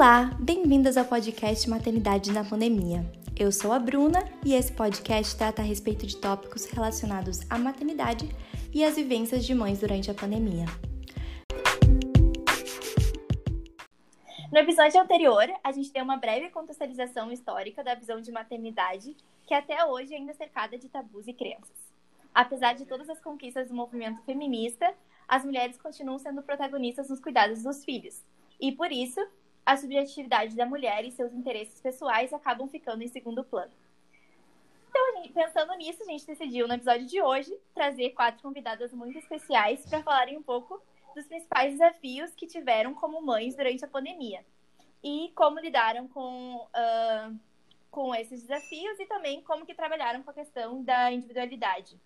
Olá, bem-vindas ao podcast Maternidade na Pandemia. Eu sou a Bruna e esse podcast trata a respeito de tópicos relacionados à maternidade e às vivências de mães durante a pandemia. No episódio anterior, a gente deu uma breve contextualização histórica da visão de maternidade, que até hoje ainda é cercada de tabus e crenças. Apesar de todas as conquistas do movimento feminista, as mulheres continuam sendo protagonistas nos cuidados dos filhos. E por isso, a subjetividade da mulher e seus interesses pessoais acabam ficando em segundo plano. Então, pensando nisso, a gente decidiu no episódio de hoje trazer quatro convidadas muito especiais para falarem um pouco dos principais desafios que tiveram como mães durante a pandemia e como lidaram com, uh, com esses desafios e também como que trabalharam com a questão da individualidade.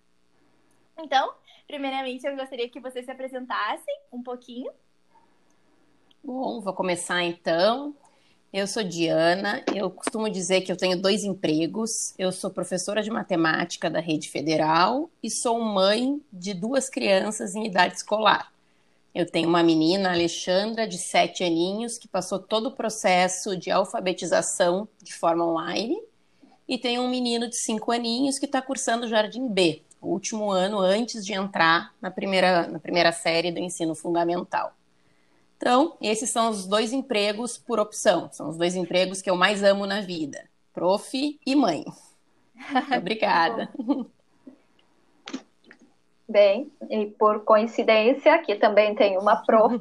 Então, primeiramente, eu gostaria que vocês se apresentassem um pouquinho. Bom, vou começar então. Eu sou Diana, eu costumo dizer que eu tenho dois empregos. Eu sou professora de matemática da rede federal e sou mãe de duas crianças em idade escolar. Eu tenho uma menina, Alexandra, de sete aninhos, que passou todo o processo de alfabetização de forma online, e tenho um menino de cinco aninhos que está cursando Jardim B, o último ano antes de entrar na primeira, na primeira série do ensino fundamental. Então, esses são os dois empregos por opção, são os dois empregos que eu mais amo na vida: prof e mãe. Obrigada. Bem, e por coincidência, aqui também tem uma prof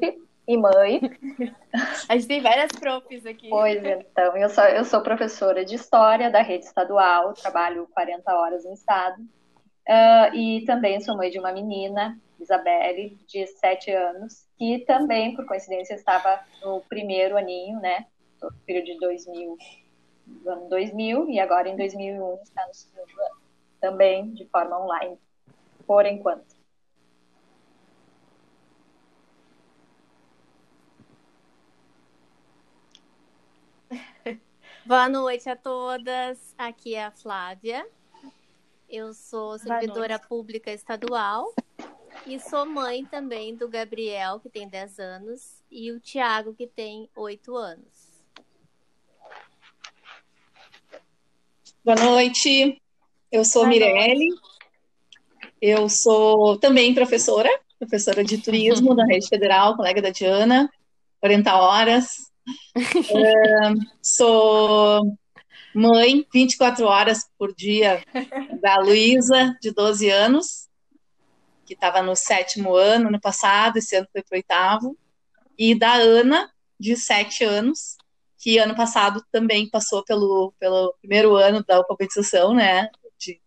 e mãe. A gente tem várias profs aqui. Pois então, eu sou, eu sou professora de História da rede estadual, trabalho 40 horas no estado. Uh, e também sou mãe de uma menina, Isabelle, de 7 anos, que também, por coincidência, estava no primeiro aninho, né? No período de 2000, do ano 2000, e agora em 2001 está no segundo ano, também de forma online, por enquanto. Boa noite a todas. Aqui é a Flávia. Eu sou servidora pública estadual e sou mãe também do Gabriel, que tem 10 anos, e o Tiago, que tem 8 anos. Boa noite, eu sou Boa Mirelle, eu sou também professora, professora de turismo da Rede Federal, colega da Diana, 40 horas. uh, sou mãe 24 horas por dia da Luísa, de 12 anos, que estava no sétimo ano no passado, esse ano foi para o oitavo, e da Ana, de 7 anos, que ano passado também passou pelo, pelo primeiro ano da alfabetização, né, de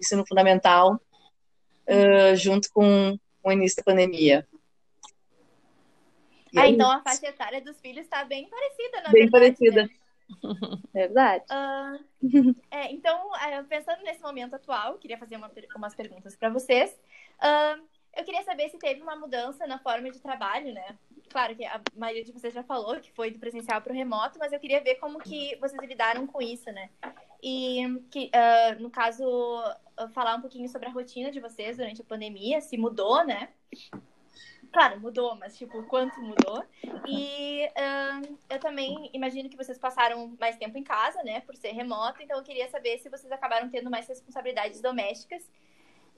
ensino fundamental, uh, junto com, o início da pandemia. ah, então a faixa etária dos filhos está bem parecida, na bem verdade. Bem parecida. Né? Verdade. Uh, é, então, é, pensando nesse momento atual, queria fazer uma, umas perguntas para vocês. Uh, eu queria saber se teve uma mudança na forma de trabalho, né? Claro que a maioria de vocês já falou que foi do presencial para o remoto, mas eu queria ver como que vocês lidaram com isso, né? E que, no caso, falar um pouquinho sobre a rotina de vocês durante a pandemia, se mudou, né? Claro, mudou, mas tipo, quanto mudou. E eu também imagino que vocês passaram mais tempo em casa, né, por ser remoto, então eu queria saber se vocês acabaram tendo mais responsabilidades domésticas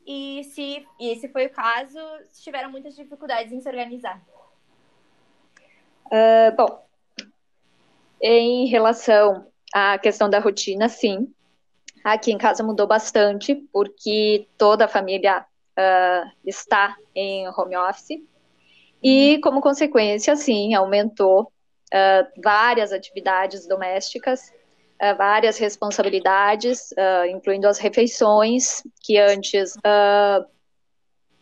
e se e esse foi o caso, se tiveram muitas dificuldades em se organizar. Uh, bom, em relação à questão da rotina, sim. Aqui em casa mudou bastante, porque toda a família uh, está em home office. E, como consequência, sim, aumentou uh, várias atividades domésticas, uh, várias responsabilidades, uh, incluindo as refeições, que antes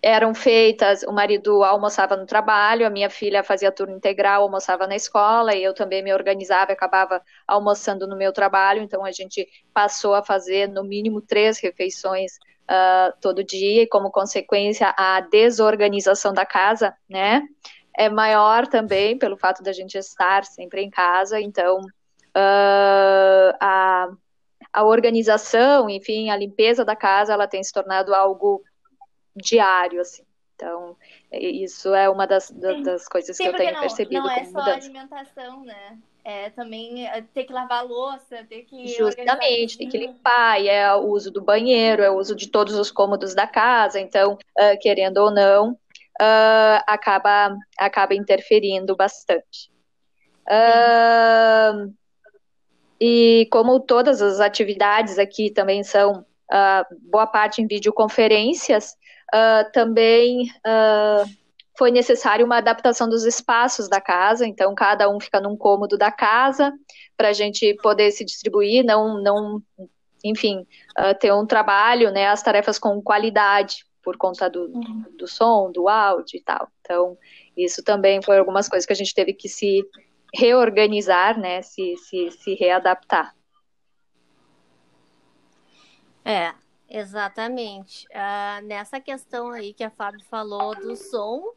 eram feitas, o marido almoçava no trabalho, a minha filha fazia turno integral, almoçava na escola, e eu também me organizava acabava almoçando no meu trabalho, então a gente passou a fazer no mínimo três refeições uh, todo dia e, como consequência, a desorganização da casa, né? É maior também pelo fato da gente estar sempre em casa, então uh, a, a organização, enfim, a limpeza da casa, ela tem se tornado algo diário, assim. Então, Isso é uma das, das coisas Sim, que eu tenho não, percebido. Não é só mudança. alimentação, né? É também é, ter que lavar a louça, ter que. Justamente, tem que limpar, e é o uso do banheiro, é o uso de todos os cômodos da casa, então, uh, querendo ou não, uh, acaba, acaba interferindo bastante. Uh, e como todas as atividades aqui também são boa parte em videoconferências, também foi necessário uma adaptação dos espaços da casa, então cada um fica num cômodo da casa para a gente poder se distribuir, não, não enfim, ter um trabalho, né, as tarefas com qualidade por conta do, uhum. do som, do áudio e tal. Então, isso também foi algumas coisas que a gente teve que se reorganizar, né, se, se, se readaptar. É, exatamente. Uh, nessa questão aí que a Fábio falou do som,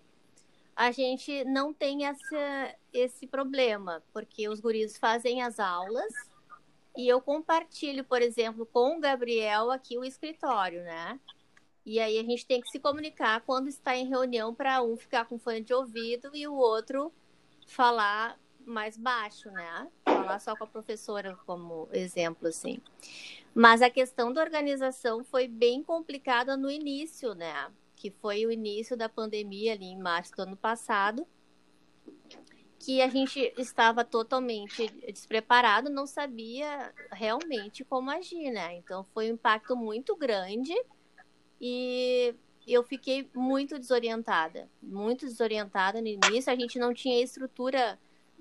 a gente não tem essa, esse problema, porque os guris fazem as aulas e eu compartilho, por exemplo, com o Gabriel aqui o escritório, né? E aí a gente tem que se comunicar quando está em reunião para um ficar com fone de ouvido e o outro falar mais baixo, né? Falar só com a professora como exemplo, assim. Mas a questão da organização foi bem complicada no início, né? Que foi o início da pandemia ali em março do ano passado, que a gente estava totalmente despreparado, não sabia realmente como agir, né? Então foi um impacto muito grande e eu fiquei muito desorientada, muito desorientada no início. A gente não tinha estrutura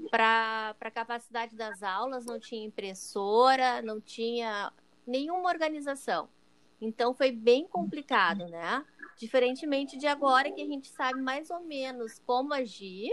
para a capacidade das aulas, não tinha impressora, não tinha nenhuma organização. Então foi bem complicado, né? Diferentemente de agora que a gente sabe mais ou menos como agir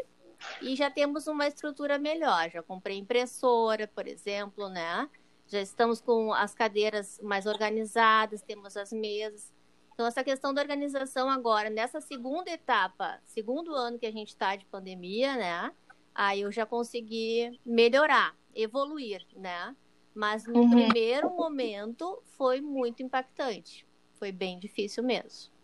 e já temos uma estrutura melhor. Já comprei impressora, por exemplo, né? Já estamos com as cadeiras mais organizadas, temos as mesas. Então, essa questão da organização agora, nessa segunda etapa, segundo ano que a gente está de pandemia, né? Aí eu já consegui melhorar, evoluir, né? Mas no uhum. primeiro momento foi muito impactante. Foi bem difícil mesmo.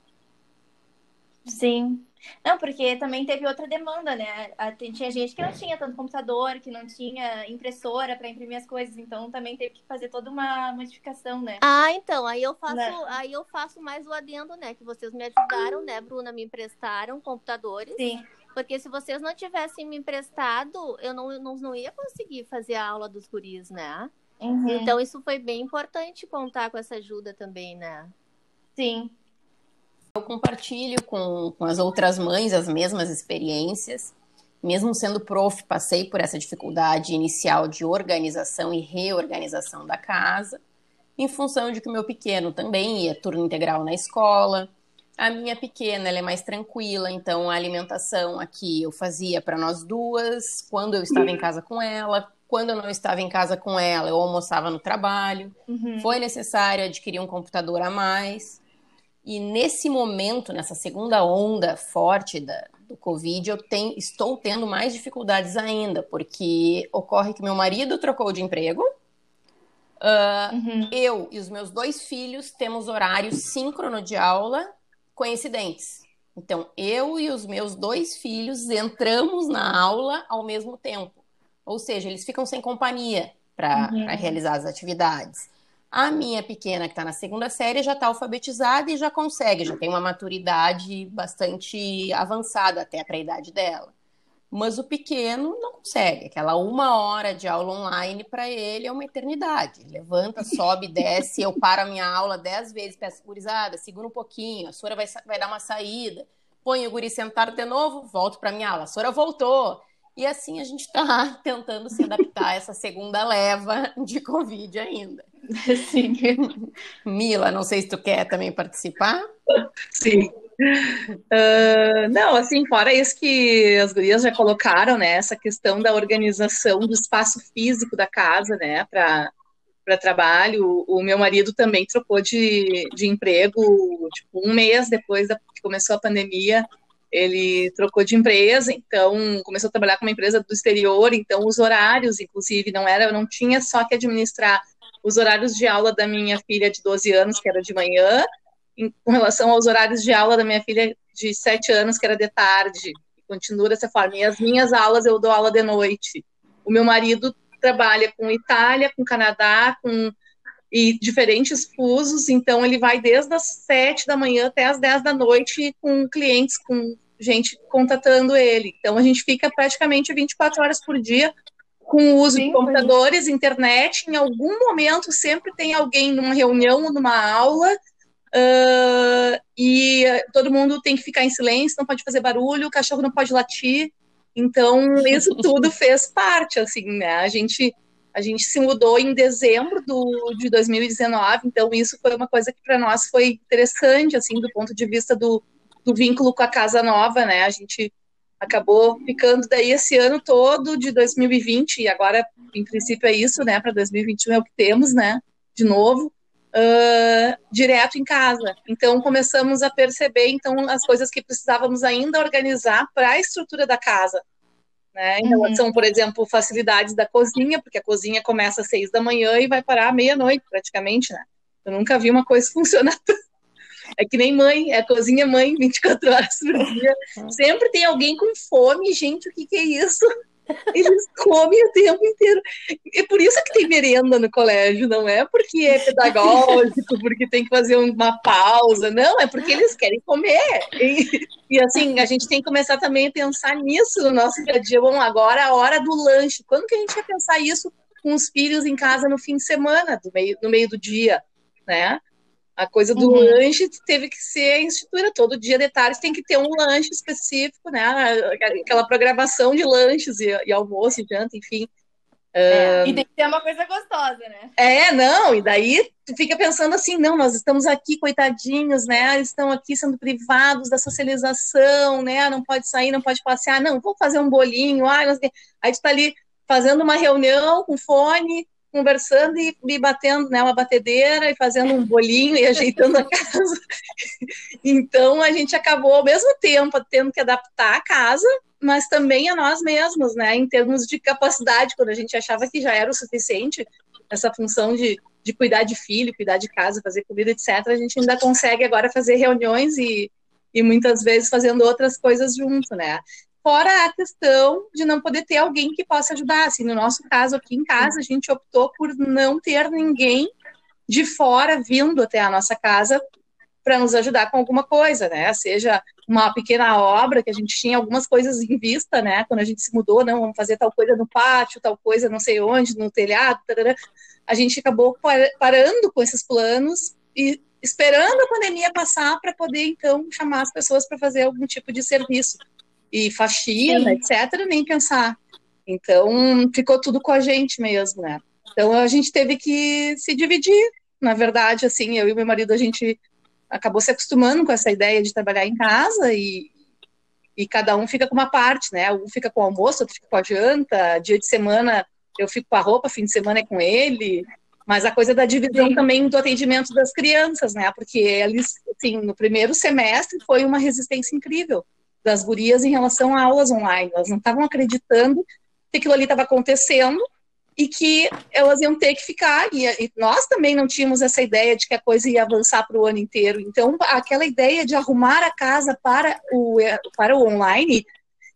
Sim. Não, porque também teve outra demanda, né? Tinha gente que não tinha tanto computador, que não tinha impressora para imprimir as coisas, então também teve que fazer toda uma modificação, né? Ah, então, aí eu faço, né? aí eu faço mais o adendo, né? Que vocês me ajudaram, né, Bruna? Me emprestaram computadores. Sim. Porque se vocês não tivessem me emprestado, eu não, não, não ia conseguir fazer a aula dos guris, né? Uhum. Então isso foi bem importante contar com essa ajuda também, né? Sim. Eu compartilho com, com as outras mães as mesmas experiências. Mesmo sendo prof, passei por essa dificuldade inicial de organização e reorganização da casa, em função de que o meu pequeno também ia turno integral na escola. A minha pequena ela é mais tranquila, então a alimentação aqui eu fazia para nós duas, quando eu estava em casa com ela, quando eu não estava em casa com ela, eu almoçava no trabalho. Uhum. Foi necessário adquirir um computador a mais. E nesse momento, nessa segunda onda forte da, do Covid, eu tenho, estou tendo mais dificuldades ainda, porque ocorre que meu marido trocou de emprego. Uh, uhum. Eu e os meus dois filhos temos horários síncrono de aula coincidentes. Então, eu e os meus dois filhos entramos na aula ao mesmo tempo. Ou seja, eles ficam sem companhia para uhum. realizar as atividades. A minha pequena, que está na segunda série, já está alfabetizada e já consegue, já tem uma maturidade bastante avançada até para a idade dela. Mas o pequeno não consegue. Aquela uma hora de aula online para ele é uma eternidade. Levanta, sobe, desce. Eu paro a minha aula dez vezes, peço gurizada, segura um pouquinho, a Sora vai, vai dar uma saída. Põe o guri sentado de novo, volto para minha aula. A Sora voltou. E assim a gente está tentando se adaptar a essa segunda leva de Covid ainda. Sim. Mila, não sei se tu quer também participar. Sim. Uh, não, assim, fora isso que as gurias já colocaram, né, essa questão da organização do espaço físico da casa, né, para para trabalho. O meu marido também trocou de, de emprego, tipo, um mês depois da, que começou a pandemia, ele trocou de empresa, então começou a trabalhar com uma empresa do exterior, então os horários, inclusive, não era, não tinha só que administrar os horários de aula da minha filha de 12 anos, que era de manhã, em, com relação aos horários de aula da minha filha, de sete anos que era de tarde, continua dessa forma. E as minhas aulas eu dou aula de noite. O meu marido trabalha com Itália, com Canadá, com e diferentes fusos, então ele vai desde as sete da manhã até as dez da noite com clientes, com gente contatando ele. Então a gente fica praticamente 24 horas por dia com o uso Sim, de computadores, internet. Em algum momento sempre tem alguém numa reunião, numa aula, uh, e todo mundo tem que ficar em silêncio, não pode fazer barulho, o cachorro não pode latir. Então isso tudo fez parte, assim, né? A gente a gente se mudou em dezembro do, de 2019, então isso foi uma coisa que para nós foi interessante, assim, do ponto de vista do, do vínculo com a casa nova, né? A gente acabou ficando daí esse ano todo de 2020 e agora, em princípio, é isso, né? Para 2021 é o que temos, né? De novo, uh, direto em casa. Então começamos a perceber então as coisas que precisávamos ainda organizar para a estrutura da casa né? Em uhum. relação, por exemplo, facilidades da cozinha, porque a cozinha começa às seis da manhã e vai parar à meia-noite, praticamente, né? Eu nunca vi uma coisa funcionar. É que nem mãe, é cozinha mãe 24 horas por dia. Sempre tem alguém com fome, gente, o que, que é isso? Eles comem o tempo inteiro. E por isso que tem merenda no colégio, não é porque é pedagógico, porque tem que fazer uma pausa, não, é porque eles querem comer. E, e assim, a gente tem que começar também a pensar nisso no nosso dia a dia. Bom, agora a hora do lanche. Quando que a gente vai pensar isso com os filhos em casa no fim de semana, meio, no meio do dia, né? A coisa do uhum. lanche teve que ser instituída todo dia de tarde, tem que ter um lanche específico, né? Aquela programação de lanches e, e almoço, e janta, enfim. É, um... E tem que ter uma coisa gostosa, né? É, não, e daí tu fica pensando assim, não, nós estamos aqui, coitadinhos, né? Estão aqui sendo privados da socialização, né? Não pode sair, não pode passear, não, vamos fazer um bolinho, ai, nós... aí tu tá ali fazendo uma reunião com fone, conversando e, e batendo né, batedeira e fazendo um bolinho e ajeitando a casa. então a gente acabou ao mesmo tempo tendo que adaptar a casa, mas também a nós mesmos, né, em termos de capacidade, quando a gente achava que já era o suficiente essa função de, de cuidar de filho, cuidar de casa, fazer comida, etc. A gente ainda consegue agora fazer reuniões e, e muitas vezes fazendo outras coisas junto, né? Fora a questão de não poder ter alguém que possa ajudar. Assim, no nosso caso, aqui em casa, a gente optou por não ter ninguém de fora vindo até a nossa casa para nos ajudar com alguma coisa, né? Seja uma pequena obra, que a gente tinha algumas coisas em vista, né? Quando a gente se mudou, não, vamos fazer tal coisa no pátio, tal coisa não sei onde, no telhado, tarará. a gente acabou parando com esses planos e esperando a pandemia passar para poder, então, chamar as pessoas para fazer algum tipo de serviço e faxina, Sim. etc., nem pensar. Então, ficou tudo com a gente mesmo, né? Então, a gente teve que se dividir. Na verdade, assim, eu e meu marido, a gente acabou se acostumando com essa ideia de trabalhar em casa e, e cada um fica com uma parte, né? Um fica com o almoço, outro fica com a janta, dia de semana eu fico com a roupa, fim de semana é com ele. Mas a coisa da divisão Sim. também do atendimento das crianças, né? Porque eles, assim, no primeiro semestre foi uma resistência incrível das gurias em relação a aulas online. Elas não estavam acreditando que aquilo ali estava acontecendo e que elas iam ter que ficar. E, e, nós também não tínhamos essa ideia de que a coisa ia avançar para o ano inteiro. Então, aquela ideia de arrumar a casa para o, para o online,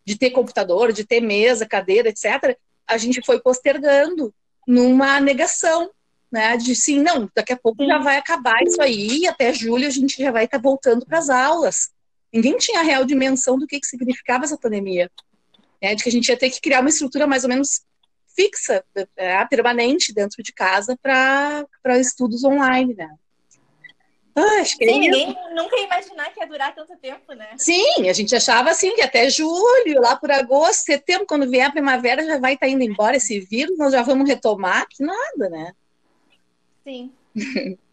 de ter computador, de ter mesa, cadeira, etc., a gente foi postergando numa negação. Né, de sim, não, daqui a pouco já vai acabar isso aí, e até julho a gente já vai estar voltando para as aulas. Ninguém tinha a real dimensão do que, que significava essa pandemia. Né? De que a gente ia ter que criar uma estrutura mais ou menos fixa, é, permanente dentro de casa para estudos online, né? Ah, acho que é Sim, ninguém nunca ia imaginar que ia durar tanto tempo, né? Sim, a gente achava assim que até julho, lá por agosto, setembro, quando vier a primavera, já vai estar tá indo embora esse vírus, nós já vamos retomar, que nada, né? Sim.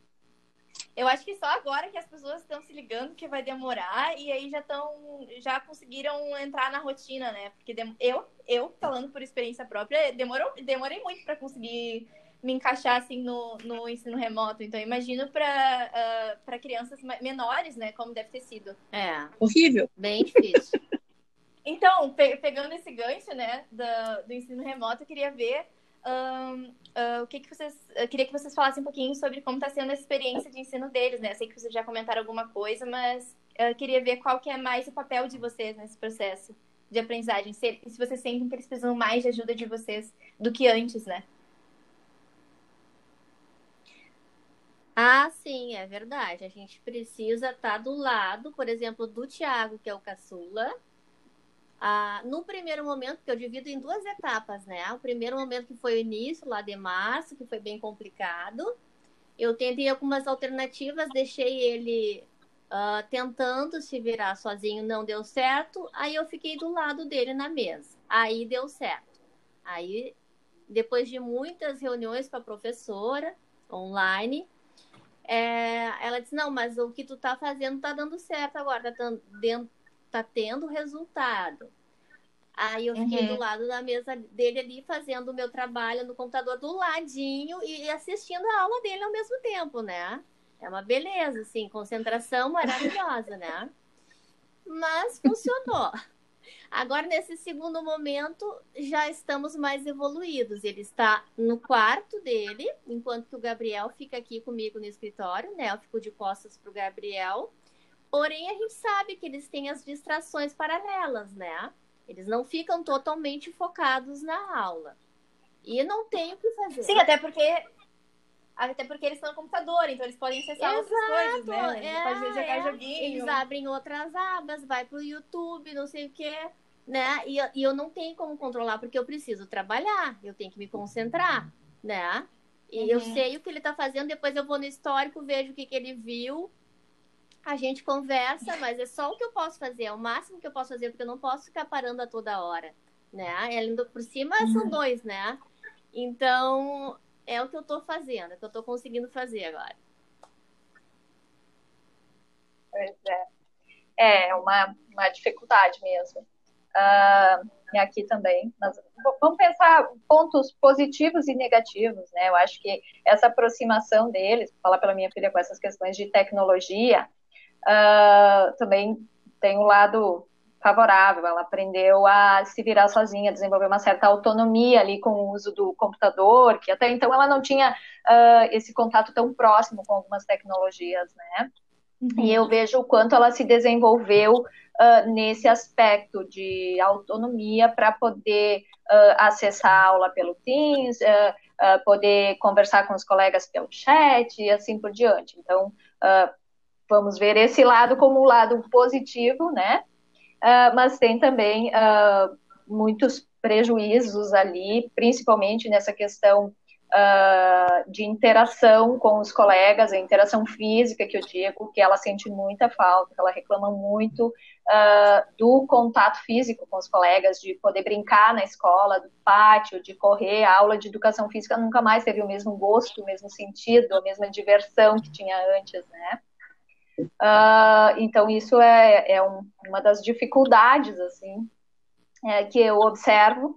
Eu acho que só agora que as pessoas estão se ligando que vai demorar e aí já estão já conseguiram entrar na rotina, né? Porque eu eu falando por experiência própria, demorou demorei muito para conseguir me encaixar assim no, no ensino remoto. Então imagino para uh, para crianças menores, né, como deve ter sido. É. Horrível. Bem difícil. então, pe pegando esse gancho, né, do, do ensino remoto, eu queria ver um, uh, o que, que vocês. Eu queria que vocês falassem um pouquinho sobre como está sendo a experiência de ensino deles, né? Eu sei que vocês já comentaram alguma coisa, mas eu queria ver qual que é mais o papel de vocês nesse processo de aprendizagem. Se, se vocês sentem que eles precisam mais de ajuda de vocês do que antes, né? Ah, sim, é verdade. A gente precisa estar tá do lado, por exemplo, do Tiago, que é o caçula. Ah, no primeiro momento, que eu divido em duas etapas, né? O primeiro momento que foi o início, lá de março, que foi bem complicado. Eu tentei algumas alternativas, deixei ele uh, tentando se virar sozinho, não deu certo. Aí eu fiquei do lado dele na mesa. Aí deu certo. Aí, depois de muitas reuniões com a professora online, é, ela disse: Não, mas o que tu tá fazendo tá dando certo agora, tá, dando, tá tendo resultado. Aí eu fiquei uhum. do lado da mesa dele ali, fazendo o meu trabalho no computador do ladinho e assistindo a aula dele ao mesmo tempo, né? É uma beleza, assim, concentração maravilhosa, né? Mas funcionou. Agora, nesse segundo momento, já estamos mais evoluídos. Ele está no quarto dele, enquanto que o Gabriel fica aqui comigo no escritório, né? Eu fico de costas para o Gabriel. Porém, a gente sabe que eles têm as distrações paralelas, né? Eles não ficam totalmente focados na aula. E não tem o que fazer. Sim, até porque até porque eles estão no computador, então eles podem acessar Exato, outras coisas, né? É, pode jogar é. joguinho. Eles abrem outras abas, vai pro YouTube, não sei o quê, né? E, e eu não tenho como controlar, porque eu preciso trabalhar, eu tenho que me concentrar, né? E uhum. eu sei o que ele tá fazendo, depois eu vou no histórico, vejo o que, que ele viu, a gente conversa, mas é só o que eu posso fazer, é o máximo que eu posso fazer, porque eu não posso ficar parando a toda hora, né? Ainda por cima uhum. são dois, né? Então, é o que eu tô fazendo, é o que eu tô conseguindo fazer agora. Pois é. É uma, uma dificuldade mesmo. Uh, e aqui também. Mas vamos pensar pontos positivos e negativos, né? Eu acho que essa aproximação deles, falar pela minha filha com essas questões de tecnologia, uh, também tem um lado favorável. Ela aprendeu a se virar sozinha, desenvolver uma certa autonomia ali com o uso do computador, que até então ela não tinha uh, esse contato tão próximo com algumas tecnologias, né? Uhum. E eu vejo o quanto ela se desenvolveu uh, nesse aspecto de autonomia para poder uh, acessar a aula pelo Teams, poder conversar com os colegas pelo chat e assim por diante. Então, vamos ver esse lado como um lado positivo, né? uh, mas tem também uh, muitos prejuízos ali, principalmente nessa questão uh, de interação com os colegas, a interação física que eu digo, que ela sente muita falta, ela reclama muito do contato físico com os colegas, de poder brincar na escola, do pátio, de correr, a aula de educação física nunca mais teve o mesmo gosto, o mesmo sentido, a mesma diversão que tinha antes, né? Uh, então, isso é, é um, uma das dificuldades, assim, é, que eu observo.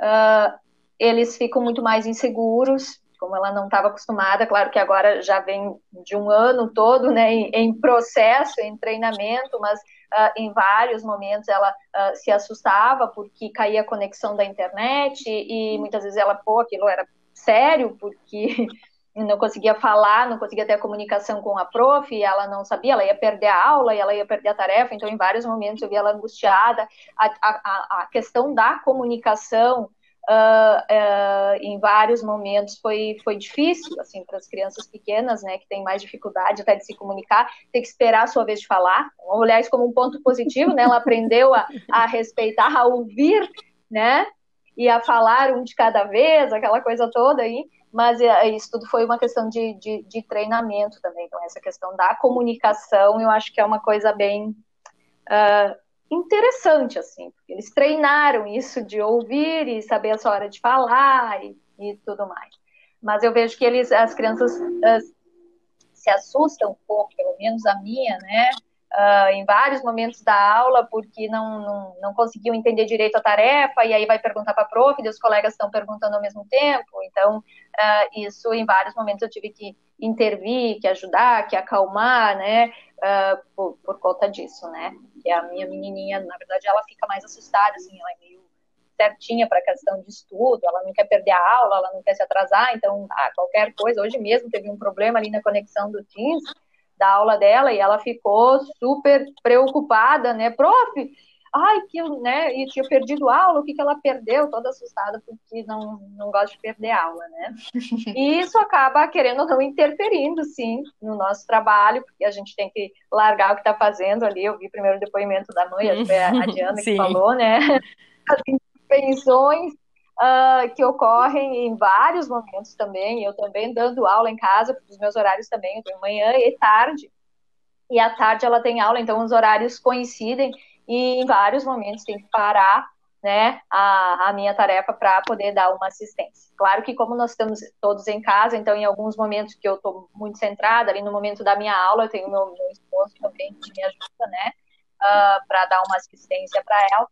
Uh, eles ficam muito mais inseguros, como ela não estava acostumada, claro que agora já vem de um ano todo, né, em, em processo, em treinamento, mas uh, em vários momentos ela se assustava porque caía a conexão da internet e muitas vezes ela, pô, aquilo era sério, porque não conseguia falar, não conseguia ter a comunicação com a prof, e ela não sabia, ela ia perder a aula e ela ia perder a tarefa, então em vários momentos eu via ela angustiada. A, a, a questão da comunicação uh, uh, em vários momentos foi, foi difícil, assim, para as crianças pequenas, né, que têm mais dificuldade até de se comunicar, ter que esperar a sua vez de falar. Vamos olhar isso como um ponto positivo, né, ela aprendeu a, a respeitar, a ouvir, né, e a falar um de cada vez, aquela coisa toda aí mas é, isso tudo foi uma questão de, de, de, treinamento também. Então, essa questão da comunicação, eu acho que é uma coisa bem uh, interessante, assim, porque eles treinaram isso de ouvir e saber a sua hora de falar e, e tudo mais. Mas eu vejo que eles, as crianças uh, se assustam um pouco, pelo menos a minha, né? uh, em vários momentos da aula porque não, não, não conseguiu entender direito a tarefa, e aí vai perguntar para a prof, e os colegas estão perguntando ao mesmo tempo. Então, uh, isso em vários momentos eu tive que intervir, que ajudar, que acalmar, né, uh, por, por conta disso, né. E a minha menininha, na verdade, ela fica mais assustada, assim, ela é meio certinha para a questão de estudo, ela não quer perder a aula, ela não quer se atrasar, então, ah, qualquer coisa, hoje mesmo teve um problema ali na conexão do Teams, da aula dela e ela ficou super preocupada, né? Prof, ai, que eu, né, e tinha perdido aula, o que, que ela perdeu? Toda assustada, porque não, não gosta de perder aula, né? E isso acaba, querendo ou não, interferindo, sim, no nosso trabalho, porque a gente tem que largar o que está fazendo ali. Eu vi primeiro o depoimento da mãe, foi a Diana que falou, né? As intervenções uh, que ocorrem em vários momentos também. Eu também dando aula em casa, porque os meus horários também, eu tenho manhã e tarde. E à tarde ela tem aula, então os horários coincidem e em vários momentos tem que parar né, a, a minha tarefa para poder dar uma assistência. Claro que como nós estamos todos em casa, então em alguns momentos que eu estou muito centrada, ali no momento da minha aula, eu tenho meu, meu esposo também que me ajuda, né, uh, ah, para dar uma assistência para ela.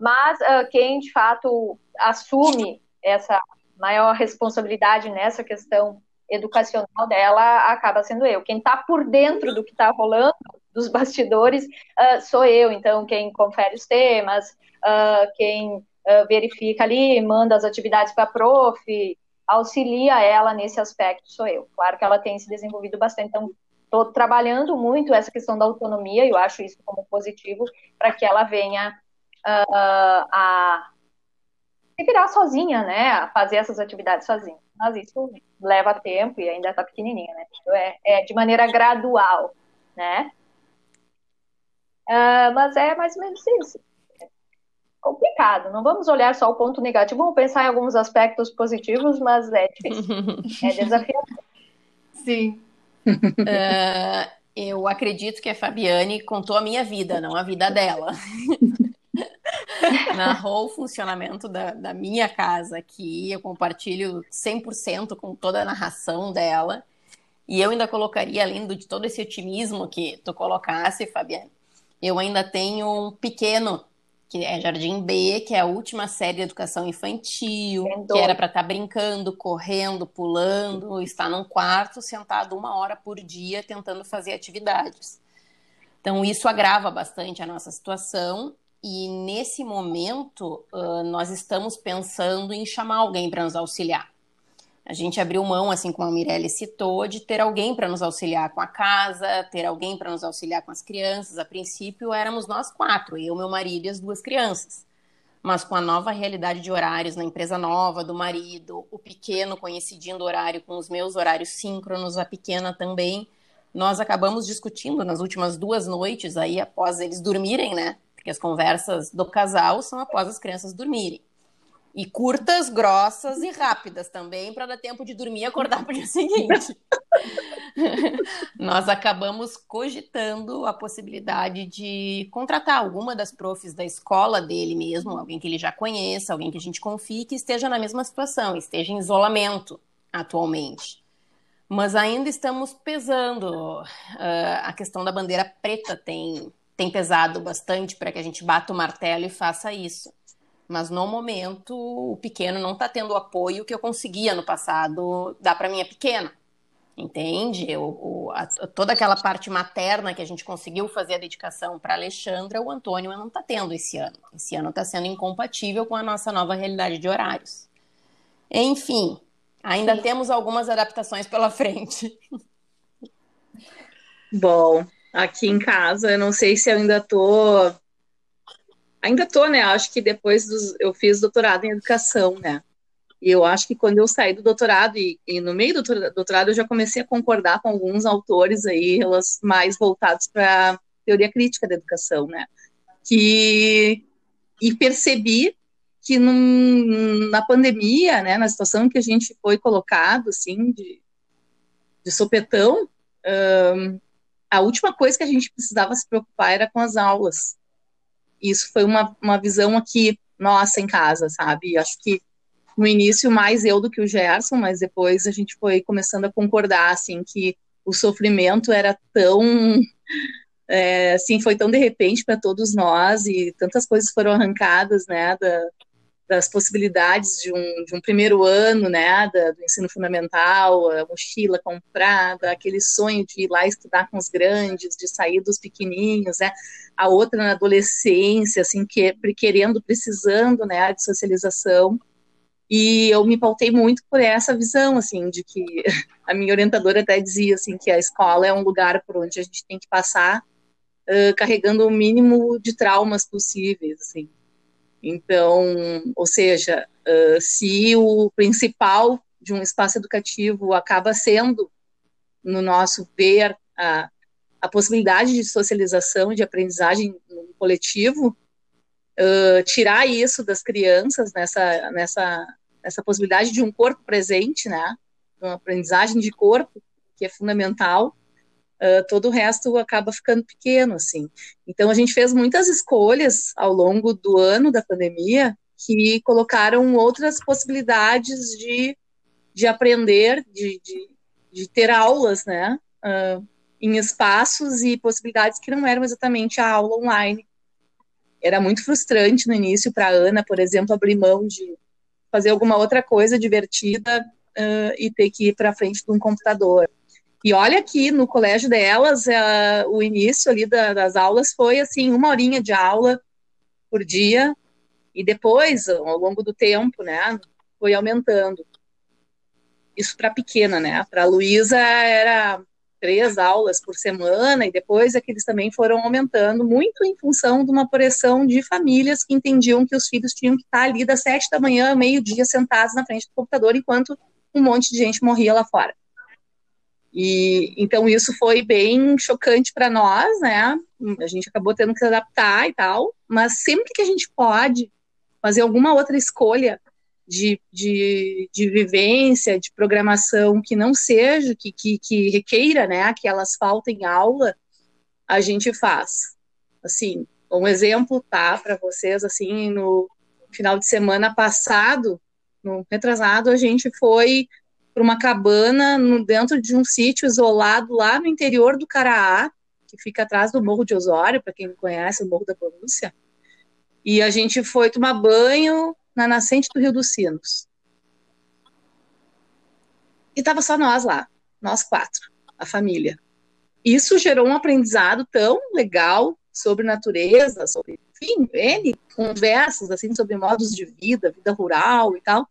Mas uh, quem de fato assume essa maior responsabilidade nessa questão educacional dela acaba sendo eu. Quem está por dentro do que está rolando dos bastidores uh, sou eu. Então, quem confere os temas, uh, quem uh, verifica ali, manda as atividades para a prof, auxilia ela nesse aspecto sou eu. Claro que ela tem se desenvolvido bastante. Então, estou trabalhando muito essa questão da autonomia, eu acho isso como positivo, para que ela venha a se virar sozinha, né? A fazer essas atividades sozinha. Mas isso leva tempo e ainda está pequenininha, né? É, é de maneira gradual, né? Uh, mas é mais ou menos isso. É complicado. Não vamos olhar só o ponto negativo, vamos pensar em alguns aspectos positivos, mas é difícil. é desafiador. Sim. Uh, eu acredito que a Fabiane contou a minha vida, não a vida dela. Narrou o funcionamento da, da minha casa aqui, eu compartilho 100% com toda a narração dela. E eu ainda colocaria, além de todo esse otimismo que tu colocasse, Fabiane, eu ainda tenho um pequeno, que é Jardim B, que é a última série de educação infantil, que era para estar tá brincando, correndo, pulando, está num quarto sentado uma hora por dia tentando fazer atividades. Então, isso agrava bastante a nossa situação. E nesse momento, uh, nós estamos pensando em chamar alguém para nos auxiliar. A gente abriu mão, assim como a Mirelle citou, de ter alguém para nos auxiliar com a casa, ter alguém para nos auxiliar com as crianças. A princípio éramos nós quatro, eu, meu marido e as duas crianças. Mas com a nova realidade de horários na empresa nova do marido, o pequeno coincidindo horário com os meus horários síncronos, a pequena também, nós acabamos discutindo nas últimas duas noites aí após eles dormirem, né? Porque as conversas do casal são após as crianças dormirem. E curtas, grossas e rápidas também, para dar tempo de dormir e acordar para o dia seguinte. Nós acabamos cogitando a possibilidade de contratar alguma das profs da escola dele mesmo, alguém que ele já conheça, alguém que a gente confie, que esteja na mesma situação, esteja em isolamento atualmente. Mas ainda estamos pesando. Uh, a questão da bandeira preta tem, tem pesado bastante para que a gente bata o martelo e faça isso. Mas no momento, o pequeno não está tendo o apoio que eu conseguia no passado dar para minha pequena. Entende? O, a, toda aquela parte materna que a gente conseguiu fazer a dedicação para Alexandra, o Antônio não está tendo esse ano. Esse ano está sendo incompatível com a nossa nova realidade de horários. Enfim, ainda Sim. temos algumas adaptações pela frente. Bom, aqui em casa, eu não sei se eu ainda estou ainda tô, né? Acho que depois dos, eu fiz doutorado em educação, né? E eu acho que quando eu saí do doutorado e, e, no meio do doutorado eu já comecei a concordar com alguns autores aí, elas mais voltados para teoria crítica da educação, né? Que e percebi que num, na pandemia, né, na situação que a gente foi colocado assim de, de sopetão, um, a última coisa que a gente precisava se preocupar era com as aulas, isso foi uma, uma visão aqui nossa em casa, sabe? Acho que no início mais eu do que o Gerson, mas depois a gente foi começando a concordar, assim, que o sofrimento era tão, é, assim, foi tão de repente para todos nós e tantas coisas foram arrancadas, né, da, das possibilidades de um, de um primeiro ano, né, da, do ensino fundamental, a mochila comprada, aquele sonho de ir lá estudar com os grandes, de sair dos pequenininhos, né, a outra na adolescência, assim, que, querendo, precisando, né, de socialização, E eu me pautei muito por essa visão, assim, de que a minha orientadora até dizia, assim, que a escola é um lugar por onde a gente tem que passar uh, carregando o mínimo de traumas possíveis, assim. Então, ou seja, uh, se o principal de um espaço educativo acaba sendo, no nosso ver, a, a possibilidade de socialização, de aprendizagem no coletivo, uh, tirar isso das crianças nessa, nessa, nessa possibilidade de um corpo presente, né? Uma aprendizagem de corpo, que é fundamental, uh, todo o resto acaba ficando pequeno, assim. Então, a gente fez muitas escolhas ao longo do ano da pandemia que colocaram outras possibilidades de, de aprender, de, de, de ter aulas, né? Uh, em espaços e possibilidades que não eram exatamente a aula online. Era muito frustrante no início para a Ana, por exemplo, abrir mão de fazer alguma outra coisa divertida uh, e ter que ir para frente de um computador. E olha que no colégio delas, uh, o início ali da, das aulas foi assim, uma horinha de aula por dia, e depois, ao longo do tempo, né, foi aumentando. Isso para pequena, né? Para Luísa era três aulas por semana, e depois é que eles também foram aumentando, muito em função de uma pressão de famílias que entendiam que os filhos tinham que estar ali das sete da manhã, meio-dia, sentados na frente do computador, enquanto um monte de gente morria lá fora. E então isso foi bem chocante para nós, né? A gente acabou tendo que se adaptar e tal, mas sempre que a gente pode fazer alguma outra escolha de, de, de vivência, de programação que não seja, que, que, que requeira, né, que elas faltem aula, a gente faz. Assim, um exemplo, tá, para vocês, assim, no final de semana passado, no retrasado, a gente foi para uma cabana no, dentro de um sítio isolado lá no interior do Caraá, que fica atrás do Morro de Osório, para quem conhece o Morro da Pronúncia. E a gente foi tomar banho, na nascente do Rio dos Sinos. E estava só nós lá, nós quatro, a família. Isso gerou um aprendizado tão legal sobre natureza, sobre, enfim, N conversas assim sobre modos de vida, vida rural e tal,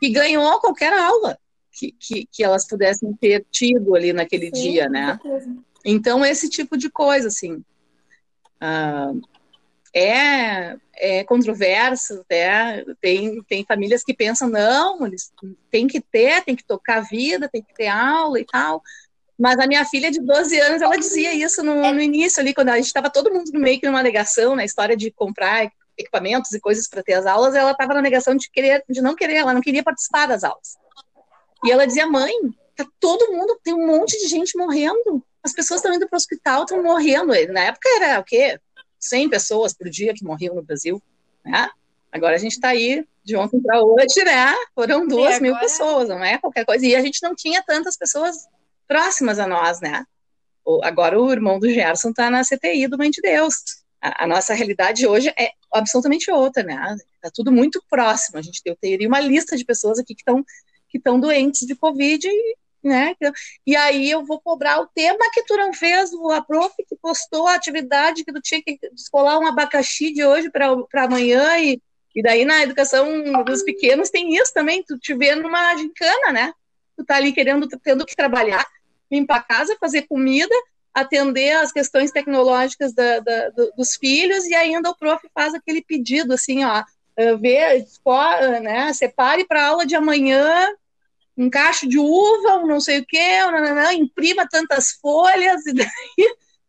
que ganhou qualquer aula que, que, que elas pudessem ter tido ali naquele Sim, dia, né? Então, esse tipo de coisa, assim. Uh, é, é controverso, né? tem, tem famílias que pensam, não, eles tem que ter, tem que tocar a vida, tem que ter aula e tal. Mas a minha filha de 12 anos, ela dizia isso no, no início ali, quando a gente estava todo mundo meio que numa negação, na história de comprar equipamentos e coisas para ter as aulas, ela estava na negação de querer, de não querer, ela não queria participar das aulas. E ela dizia, mãe, tá todo mundo, tem um monte de gente morrendo, as pessoas estão indo para o hospital, estão morrendo. Na época era o quê? 100 pessoas por dia que morriam no Brasil, né? Agora a gente está aí de ontem para hoje, né? Foram duas mil pessoas, não é qualquer coisa. E a gente não tinha tantas pessoas próximas a nós, né? Agora o irmão do Gerson está na CTI do Mãe de Deus. A, a, nossa realidade hoje é absolutamente outra, né? Está tudo muito próximo. A gente tem, teria uma lista de pessoas aqui que estão que estão doentes de Covid e né? E aí eu vou cobrar o tema que tu não fez, a prof que postou a atividade que tu tinha que descolar um abacaxi de hoje para amanhã e, e daí na educação dos pequenos tem isso também, tu te vê numa gincana, né? Tu tá ali querendo, tendo que trabalhar, limpar a casa, fazer comida, atender as questões tecnológicas da, da, dos filhos e ainda o prof faz aquele pedido assim, ó, ver, né, separe para a aula de amanhã um cacho de uva, um não sei o quê, nananã, imprima tantas folhas, e daí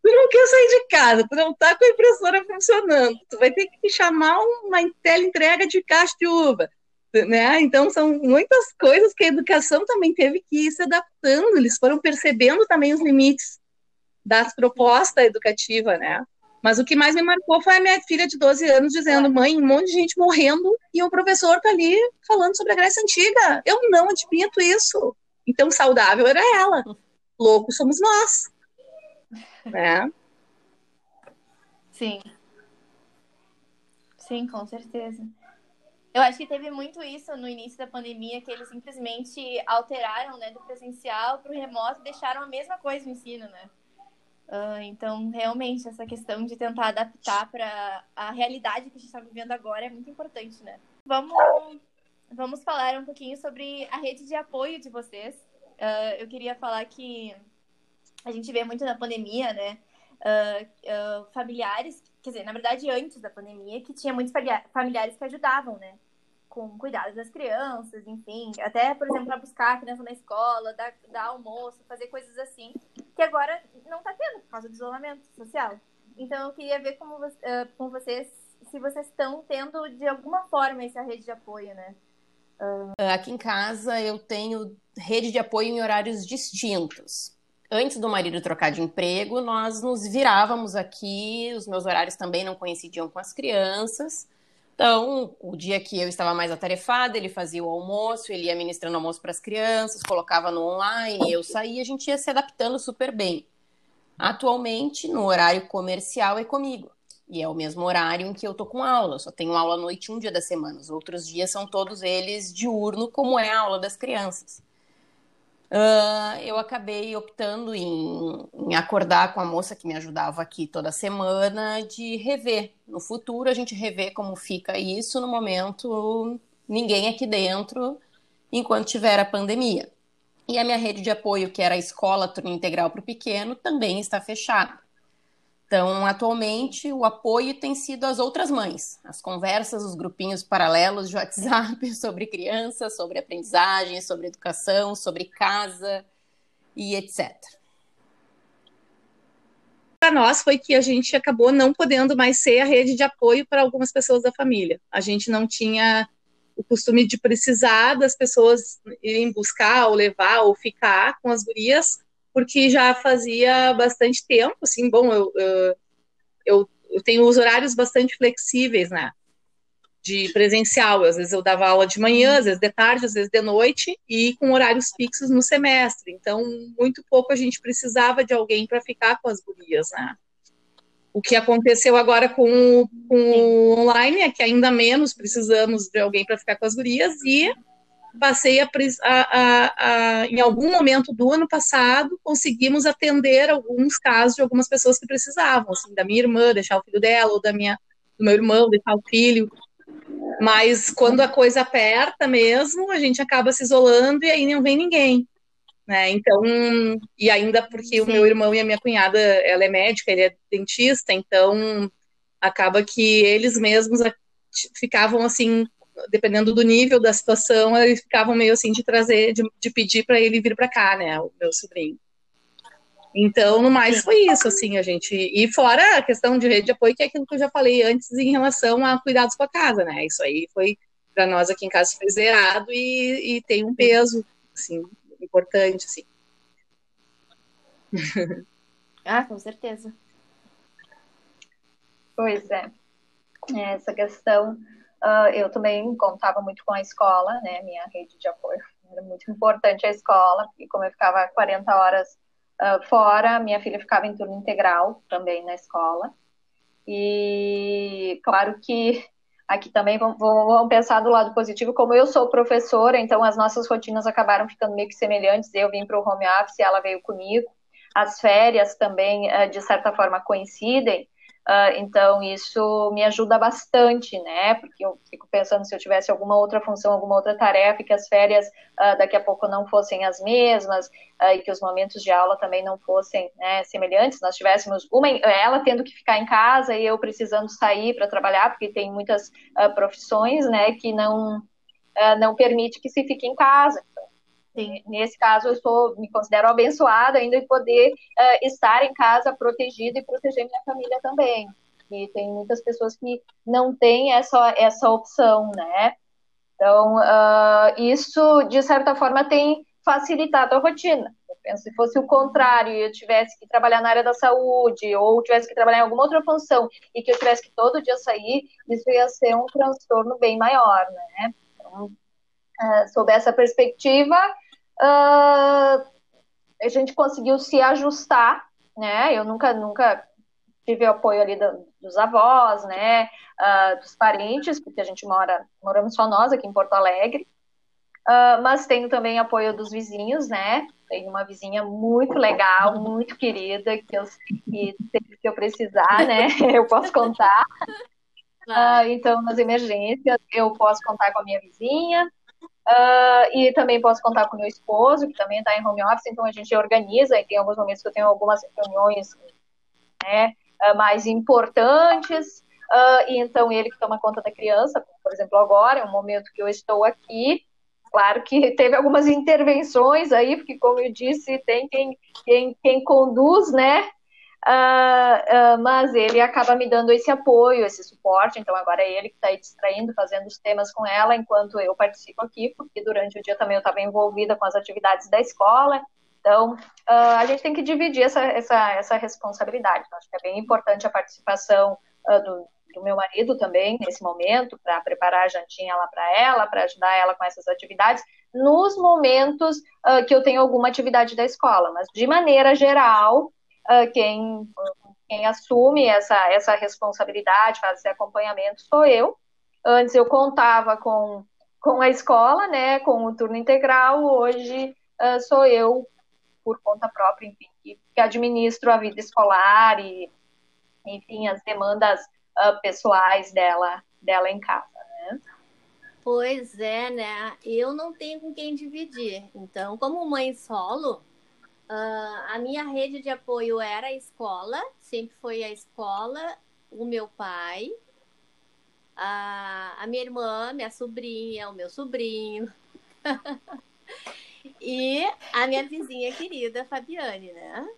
tu não quer sair de casa, tu não tá com a impressora funcionando, tu vai ter que chamar uma entrega de cacho de uva, né? Então são muitas coisas que a educação também teve que ir se adaptando, eles foram percebendo também os limites da proposta educativa, né? Mas o que mais me marcou foi a minha filha de 12 anos dizendo: mãe, um monte de gente morrendo e o professor tá ali falando sobre a Grécia Antiga. Eu não admito isso. Então, saudável era ela. Loucos somos nós. Né? Sim. Sim, com certeza. Eu acho que teve muito isso no início da pandemia, que eles simplesmente alteraram né, do presencial para o remoto e deixaram a mesma coisa no ensino, né? Uh, então, realmente, essa questão de tentar adaptar para a realidade que a gente está vivendo agora é muito importante, né? Vamos vamos falar um pouquinho sobre a rede de apoio de vocês. Uh, eu queria falar que a gente vê muito na pandemia, né? Uh, familiares, quer dizer, na verdade, antes da pandemia, que tinha muitos familiares que ajudavam, né? Com cuidados das crianças, enfim. Até, por exemplo, para buscar a criança na escola, dar, dar almoço, fazer coisas assim, que agora não está tendo por causa do isolamento social. Então, eu queria ver como, uh, com vocês se vocês estão tendo, de alguma forma, essa rede de apoio, né? Aqui em casa, eu tenho rede de apoio em horários distintos antes do marido trocar de emprego, nós nos virávamos aqui, os meus horários também não coincidiam com as crianças. Então, o dia que eu estava mais atarefada, ele fazia o almoço, ele ia ministrando almoço para as crianças, colocava no online, eu saía, a gente ia se adaptando super bem. Atualmente, no horário comercial é comigo. E é o mesmo horário em que eu tô com aula. Eu só tenho aula à noite um dia da semana. Os outros dias são todos eles diurno, como é a aula das crianças. Uh, eu acabei optando em, em, acordar com a moça que me ajudava aqui toda semana de rever. No futuro, a gente rever como fica isso. No momento, ninguém aqui dentro, enquanto tiver a pandemia. E a minha rede de apoio, que era a escola turno integral para o pequeno, também está fechada. Então, atualmente, o apoio tem sido as outras mães, as conversas, os grupinhos paralelos de WhatsApp sobre crianças, sobre aprendizagem, sobre educação, sobre casa e etc. Para nós foi que a gente acabou não podendo mais ser a rede de apoio para algumas pessoas da família. A gente não tinha o costume de precisar das pessoas irem buscar ou levar ou ficar com as gurias porque já fazia bastante tempo, assim, bom, eu, eu, eu tenho os horários bastante flexíveis, né, de presencial, às vezes eu dava aula de manhã, às vezes de tarde, às vezes de noite, e com horários fixos no semestre, então muito pouco a gente precisava de alguém para ficar com as gurias, né. O que aconteceu agora com, com o online é que ainda menos precisamos de alguém para ficar com as gurias, e passei a, a, a, em algum momento do ano passado, conseguimos atender alguns casos de algumas pessoas que precisavam, assim, da minha irmã, deixar o filho dela, ou da minha, do meu irmão, deixar o filho. Mas quando a coisa aperta mesmo, a gente acaba se isolando e aí não vem ninguém. Né? Então, e ainda porque Sim. o meu irmão e a minha cunhada, ela é médica, ele é dentista, então acaba que eles mesmos ficavam assim dependendo do nível da situação, eles ficavam meio assim de trazer, de, de pedir para ele vir para cá, né, o meu sobrinho. Então, no mais foi isso, assim, a gente. E fora a questão de rede de apoio, que é aquilo que eu já falei antes em relação a cuidados com a casa, né? Isso aí foi, para nós aqui em casa, foi zerado e, e tem um peso, assim, importante, assim. Ah, com certeza. Pois é. Essa questão Uh, eu também contava muito com a escola, né? Minha rede de apoio era muito importante a escola, e como eu ficava 40 horas uh, fora, minha filha ficava em turno integral também na escola. E claro que aqui também vamos pensar do lado positivo, como eu sou professora, então as nossas rotinas acabaram ficando meio que semelhantes. Eu vim para o home office, ela veio comigo. As férias também, uh, de certa forma, coincidem. Uh, então, isso me ajuda bastante, né? Porque eu fico pensando se eu tivesse alguma outra função, alguma outra tarefa, e que as férias uh, daqui a pouco não fossem as mesmas, uh, e que os momentos de aula também não fossem né, semelhantes, nós tivéssemos uma, ela tendo que ficar em casa e eu precisando sair para trabalhar, porque tem muitas profissões, né, que não, não permite que se fique em casa. Sim, nesse caso, eu sou, me considero abençoada ainda em poder uh, estar em casa protegida e proteger minha família também. E tem muitas pessoas que não têm essa, essa opção, né? Então, uh, isso, de certa forma, tem facilitado a rotina. Eu penso, se fosse o contrário, eu tivesse que trabalhar na área da saúde, ou tivesse que trabalhar em alguma outra função, e que eu tivesse que todo dia sair, isso ia ser um transtorno bem maior, né? Então, uh, sob essa perspectiva, uh, a gente conseguiu se ajustar, né? Eu nunca, nunca tive o apoio ali do, dos avós, né? Uh, dos parentes, porque a gente mora, moramos só nós aqui em Porto Alegre. Uh, mas tenho também apoio dos vizinhos, né? Tenho uma vizinha muito legal, muito querida, que eu que sempre que eu precisar, né? Eu posso contar. Uh, então, nas emergências, eu posso contar com a minha vizinha. Uh, e também posso contar com meu esposo, que também está em home office, então a gente organiza, e tem alguns momentos que eu tenho algumas reuniões né, uh, mais importantes, uh, e então ele que toma conta da criança, por exemplo, agora, é um momento que eu estou aqui, claro que teve algumas intervenções aí, porque como eu disse, tem quem, quem, quem conduz, né, Uh, uh, mas ele acaba me dando esse apoio, esse suporte. Então, agora é ele que está aí distraindo, fazendo os temas com ela, enquanto eu participo aqui, porque durante o dia também eu estava envolvida com as atividades da escola. Então, uh, a gente tem que dividir essa, essa, essa responsabilidade. Então, acho que é bem importante a participação do, do meu marido também, nesse momento, para preparar a jantinha lá para ela, para ajudar ela com essas atividades, nos momentos que eu tenho alguma atividade da escola. Mas, de maneira geral, uh, quem, quem assume essa, essa responsabilidade, faz esse acompanhamento, sou eu. Antes eu contava com, com a escola, né, com o turno integral, hoje uh, sou eu, por conta própria, enfim, que, que, administro a vida escolar e, enfim, as demandas uh, pessoais dela, dela em casa, né? Pois é, né? Eu não tenho com quem dividir. Então, como mãe solo, Uh, a minha rede de apoio era a escola, sempre foi a escola, o meu pai, a, a minha irmã, minha sobrinha, o meu sobrinho. e a minha vizinha querida, Fabiane, né?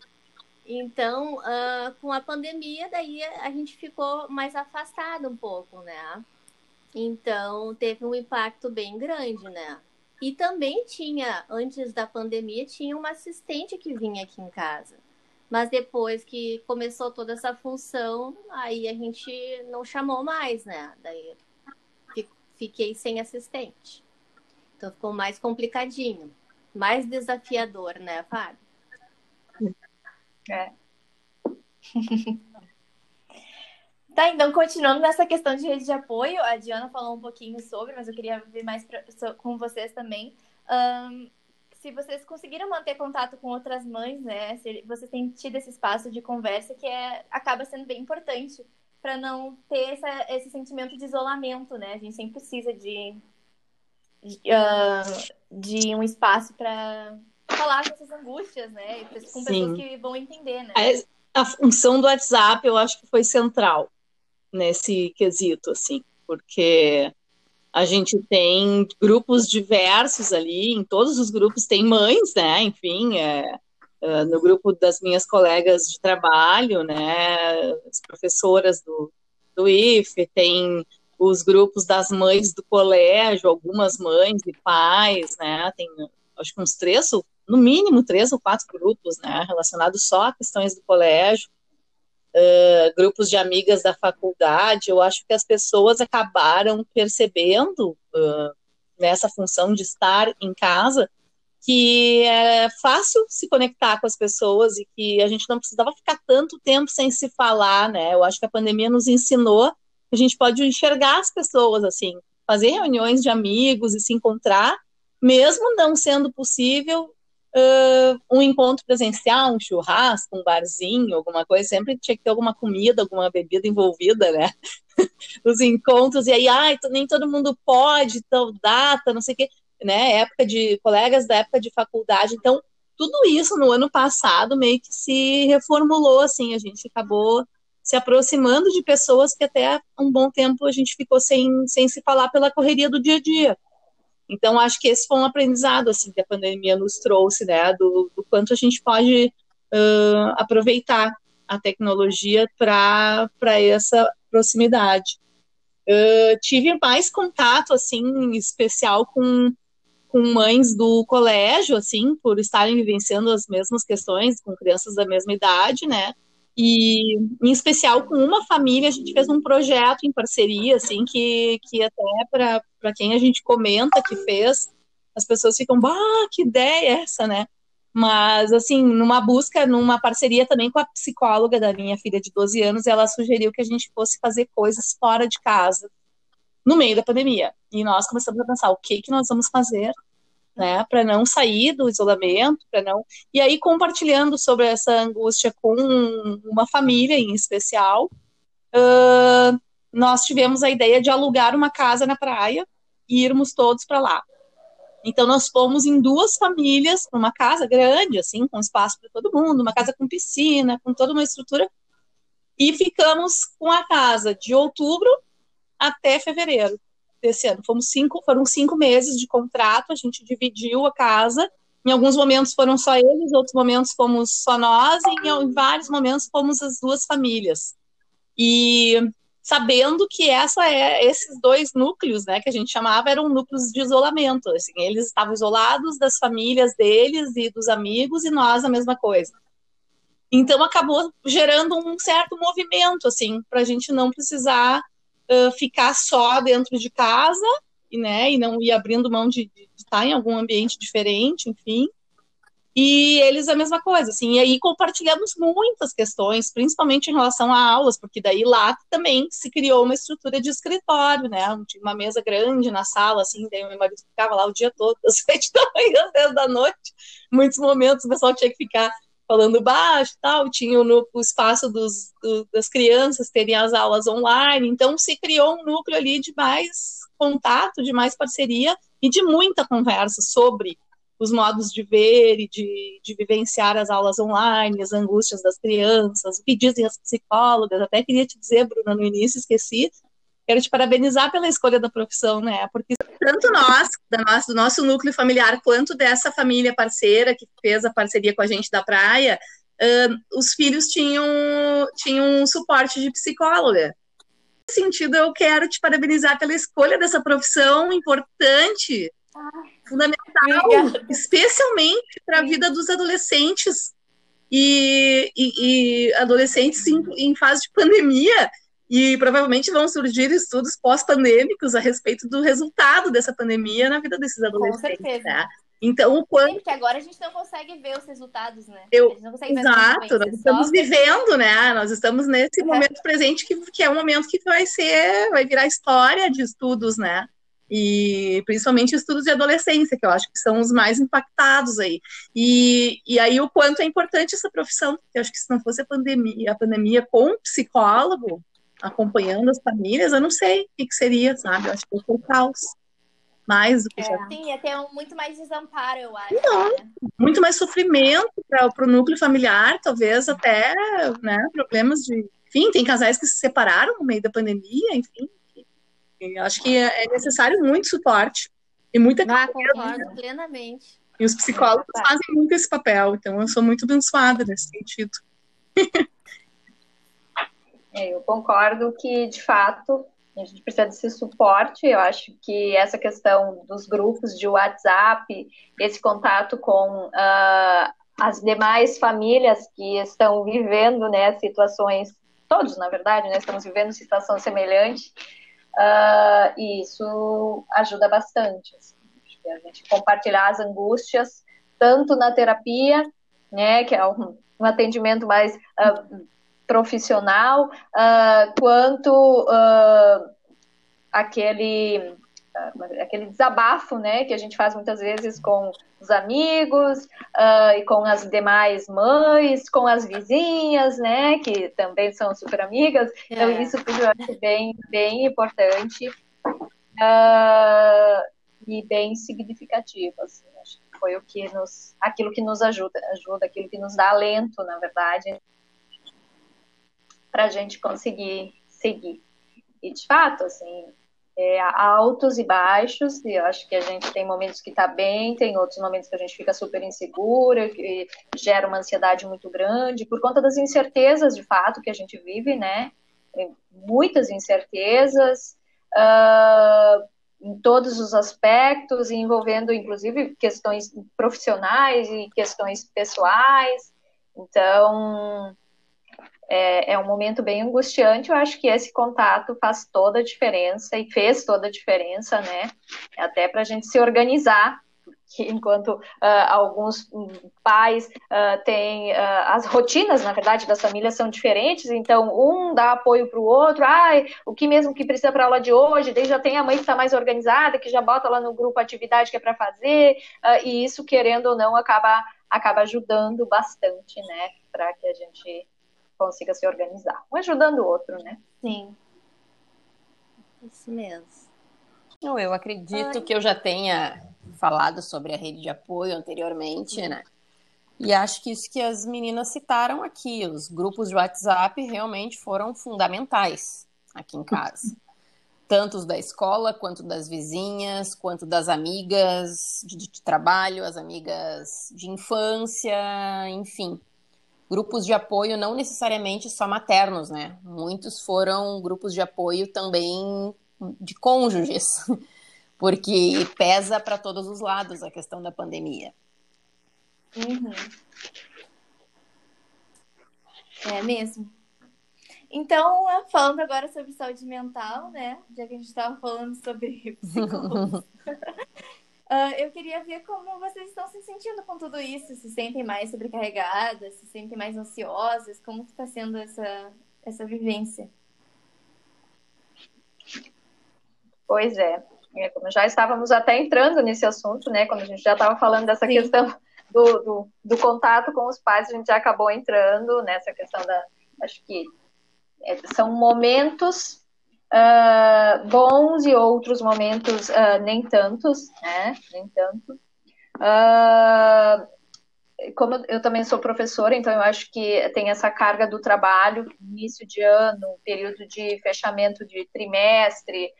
Então, uh, com a pandemia, daí a gente ficou mais afastado um pouco, né? Então, teve um impacto bem grande, né? E também tinha, antes da pandemia, tinha uma assistente que vinha aqui em casa. Mas depois que começou toda essa função, aí a gente não chamou mais, né? Daí fiquei sem assistente. Então ficou mais complicadinho, mais desafiador, né, Fábio? É. Tá, então, continuando nessa questão de rede de apoio, a Diana falou um pouquinho sobre, mas eu queria ver mais pra, com vocês também. Um, se vocês conseguiram manter contato com outras mães, né? Se vocês têm tido esse espaço de conversa que é, acaba sendo bem importante para não ter essa, esse sentimento de isolamento, né? A gente sempre precisa de, de, uh, de um espaço para falar essas angústias, né? Com Sim. pessoas que vão entender, né? A função do WhatsApp eu acho que foi central nesse quesito, assim, porque a gente tem grupos diversos ali, em todos os grupos tem mães, né? Enfim, é, é, no grupo das minhas colegas de trabalho, né? As professoras do, do IFE, tem os grupos das mães do colégio, algumas mães e pais, né? Tem acho que uns três, no mínimo três ou quatro grupos, né? Relacionados só a questões do colégio uh, grupos de amigas da faculdade, eu acho que as pessoas acabaram percebendo uh, nessa função de estar em casa que é fácil se conectar com as pessoas e que a gente não precisava ficar tanto tempo sem se falar, né? Eu acho que a pandemia nos ensinou que a gente pode enxergar as pessoas assim, fazer reuniões de amigos e se encontrar, mesmo não sendo possível uh, um encontro presencial, um churrasco, um barzinho, alguma coisa, sempre tinha que ter alguma comida, alguma bebida envolvida, né? Os encontros, e aí, ai, nem todo mundo pode, tal data, não sei o quê, né? Época de colegas da época de faculdade, então tudo isso no ano passado meio que se reformulou, assim, a gente acabou se aproximando de pessoas que até um bom tempo a gente ficou sem, sem se falar pela correria do dia a dia. Então, acho que esse foi um aprendizado assim que a pandemia nos trouxe, né, do, do quanto a gente pode uh, aproveitar a tecnologia para essa proximidade. Uh, tive mais contato, assim, especial com, com mães do colégio, assim, por estarem vivenciando as mesmas questões, com crianças da mesma idade, né, e em especial com uma família a gente fez um projeto em parceria assim que, que até para quem a gente comenta que fez as pessoas ficam bah que ideia é essa né? Mas assim numa busca numa parceria também com a psicóloga da minha filha de 12 anos ela sugeriu que a gente fosse fazer coisas fora de casa no meio da pandemia. E nós começamos a pensar o que que nós vamos fazer né, para não sair do isolamento, para não. E aí compartilhando sobre essa angústia com uma família em especial, uh, nós tivemos a ideia de alugar uma casa na praia e irmos todos para lá. Então nós fomos em duas famílias, numa casa grande, assim, com espaço para todo mundo, uma casa com piscina, com toda uma estrutura, e ficamos com a casa de outubro até fevereiro desse ano. Fomos cinco, foram cinco meses de contrato, a gente dividiu a casa. Em alguns momentos foram só eles, outros momentos fomos só nós, e em vários momentos fomos as duas famílias. E sabendo que essa é esses dois núcleos, né, que a gente chamava, eram núcleos de isolamento. Assim, eles estavam isolados das famílias deles e dos amigos, e nós a mesma coisa. Então acabou gerando um certo movimento, assim, para a gente não precisar ficar só dentro de casa, e, né, e não ir abrindo mão de, de estar em algum ambiente diferente, enfim. E eles a mesma coisa, assim, e aí compartilhamos muitas questões, principalmente em relação a aulas, porque daí lá também se criou uma estrutura de escritório, né, tinha uma mesa grande na sala, assim, daí meu marido ficava lá o dia todo, das sete da manhã às dez da noite, muitos momentos o pessoal tinha que ficar falando baixo tal, tinha no, o espaço dos, do, das crianças terem as aulas online, então se criou um núcleo ali de mais contato, de mais parceria e de muita conversa sobre os modos de ver e de, de vivenciar as aulas online, as angústias das crianças, o que dizem as psicólogas. Até queria te dizer, Bruna, no início, esqueci, quero te parabenizar pela escolha da profissão, né? Porque tanto nós, da nossa, do nosso núcleo familiar, quanto dessa família parceira que fez a parceria com a gente da praia, uh, os filhos tinham, tinham um suporte de psicóloga. Nesse sentido, eu quero te parabenizar pela escolha dessa profissão importante fundamental, Obrigada. especialmente para a vida dos adolescentes e, e, e adolescentes em, em, fase de pandemia. E provavelmente vão surgir estudos pós-pandêmicos a respeito do resultado dessa pandemia na vida desses adolescentes. Com certeza. Né? Então, o quanto. Porque agora a gente não consegue ver os resultados, né? Eu... Exato, nós estamos vivendo, né? Nós estamos nesse momento presente que, que é um momento que vai ser, vai virar história de estudos, né? e principalmente estudos de adolescência, que eu acho que são os mais impactados aí. E, e aí o quanto é importante essa profissão, eu acho que se não fosse a pandemia, a pandemia com um psicólogo acompanhando as famílias, eu não sei o que, que seria, sabe? Eu acho que foi caos. Mais do que é, já. Sim, ia ter um, muito mais desamparo, eu acho. Não, né? muito mais sofrimento para o núcleo familiar, talvez até né, problemas de. Enfim, tem casais que se separaram no meio da pandemia, enfim, eu acho que é necessário muito suporte e muita ah, concordo plenamente. E os psicólogos é. fazem muito esse papel, então eu sou muito abençoada nesse sentido. É, eu concordo que, de fato, a gente precisa desse suporte. Eu acho que essa questão dos grupos de WhatsApp, esse contato com uh, as demais famílias que estão vivendo né, situações, todos, na verdade, né, estamos vivendo situação semelhante, Uh, e isso ajuda bastante. Assim, a gente compartilhar as angústias, tanto na terapia, né, que é um, um atendimento mais uh, profissional, uh, quanto aquele aquele desabafo, né, que a gente faz muitas vezes com os amigos uh, e com as demais mães, com as vizinhas, né, que também são super amigas. Então, é. Então isso tudo eu acho bem, bem importante uh, e bem significativo. Assim, acho que foi o que nos, aquilo que nos ajuda, ajuda, aquilo que nos dá alento, na verdade, para a gente conseguir seguir. E de fato, assim, é, altos e baixos, e eu acho que a gente tem momentos que está bem, tem outros momentos que a gente fica super insegura, que gera uma ansiedade muito grande, por conta das incertezas, de fato, que a gente vive, né? muitas incertezas, uh, em todos os aspectos, envolvendo, inclusive, questões profissionais e questões pessoais. Então, é, é, um momento bem angustiante. Eu acho que esse contato faz toda a diferença e fez toda a diferença, né? Até para a gente se organizar. Que enquanto uh, alguns pais uh, têm uh, as rotinas, na verdade, das famílias são diferentes, então um dá apoio para o outro, ai, o que mesmo que precisa para aula de hoje, daí já tem a mãe que está mais organizada, que já bota lá no grupo a atividade que é para fazer, e isso, querendo ou não, acaba, acaba ajudando bastante, né, para que a gente consiga se organizar. Um ajudando o outro, né? Sim. Isso mesmo. Eu acredito Ai. que eu já tenha falado sobre a rede de apoio anteriormente, né? E acho que isso que as meninas citaram aqui, os grupos de WhatsApp realmente foram fundamentais aqui em casa. Tanto os da escola, quanto das vizinhas, quanto das amigas de, de trabalho, as amigas de infância, enfim. Grupos de apoio não necessariamente só maternos, né? Muitos foram grupos de apoio também de cônjuges, porque pesa para todos os lados a questão da pandemia. Uhum. É mesmo. Então, falando agora sobre saúde mental, né? Já que a gente estava falando sobre psicólogos, uh, eu queria ver como vocês estão se sentindo com tudo isso. Se sentem mais sobrecarregadas, se sentem mais ansiosas? Como está sendo essa, essa vivência? Pois é. é. Como já estávamos até entrando nesse assunto, né? Quando a gente já estava falando dessa Sim. questão do, do, do, contato com os pais, a gente já acabou entrando nessa questão da. Acho que é, são momentos uh, bons e outros momentos uh, nem tantos, né? Nem tanto. Uh, como eu também sou professora, então eu acho que tem essa carga do trabalho, início de ano, período de fechamento de trimestre,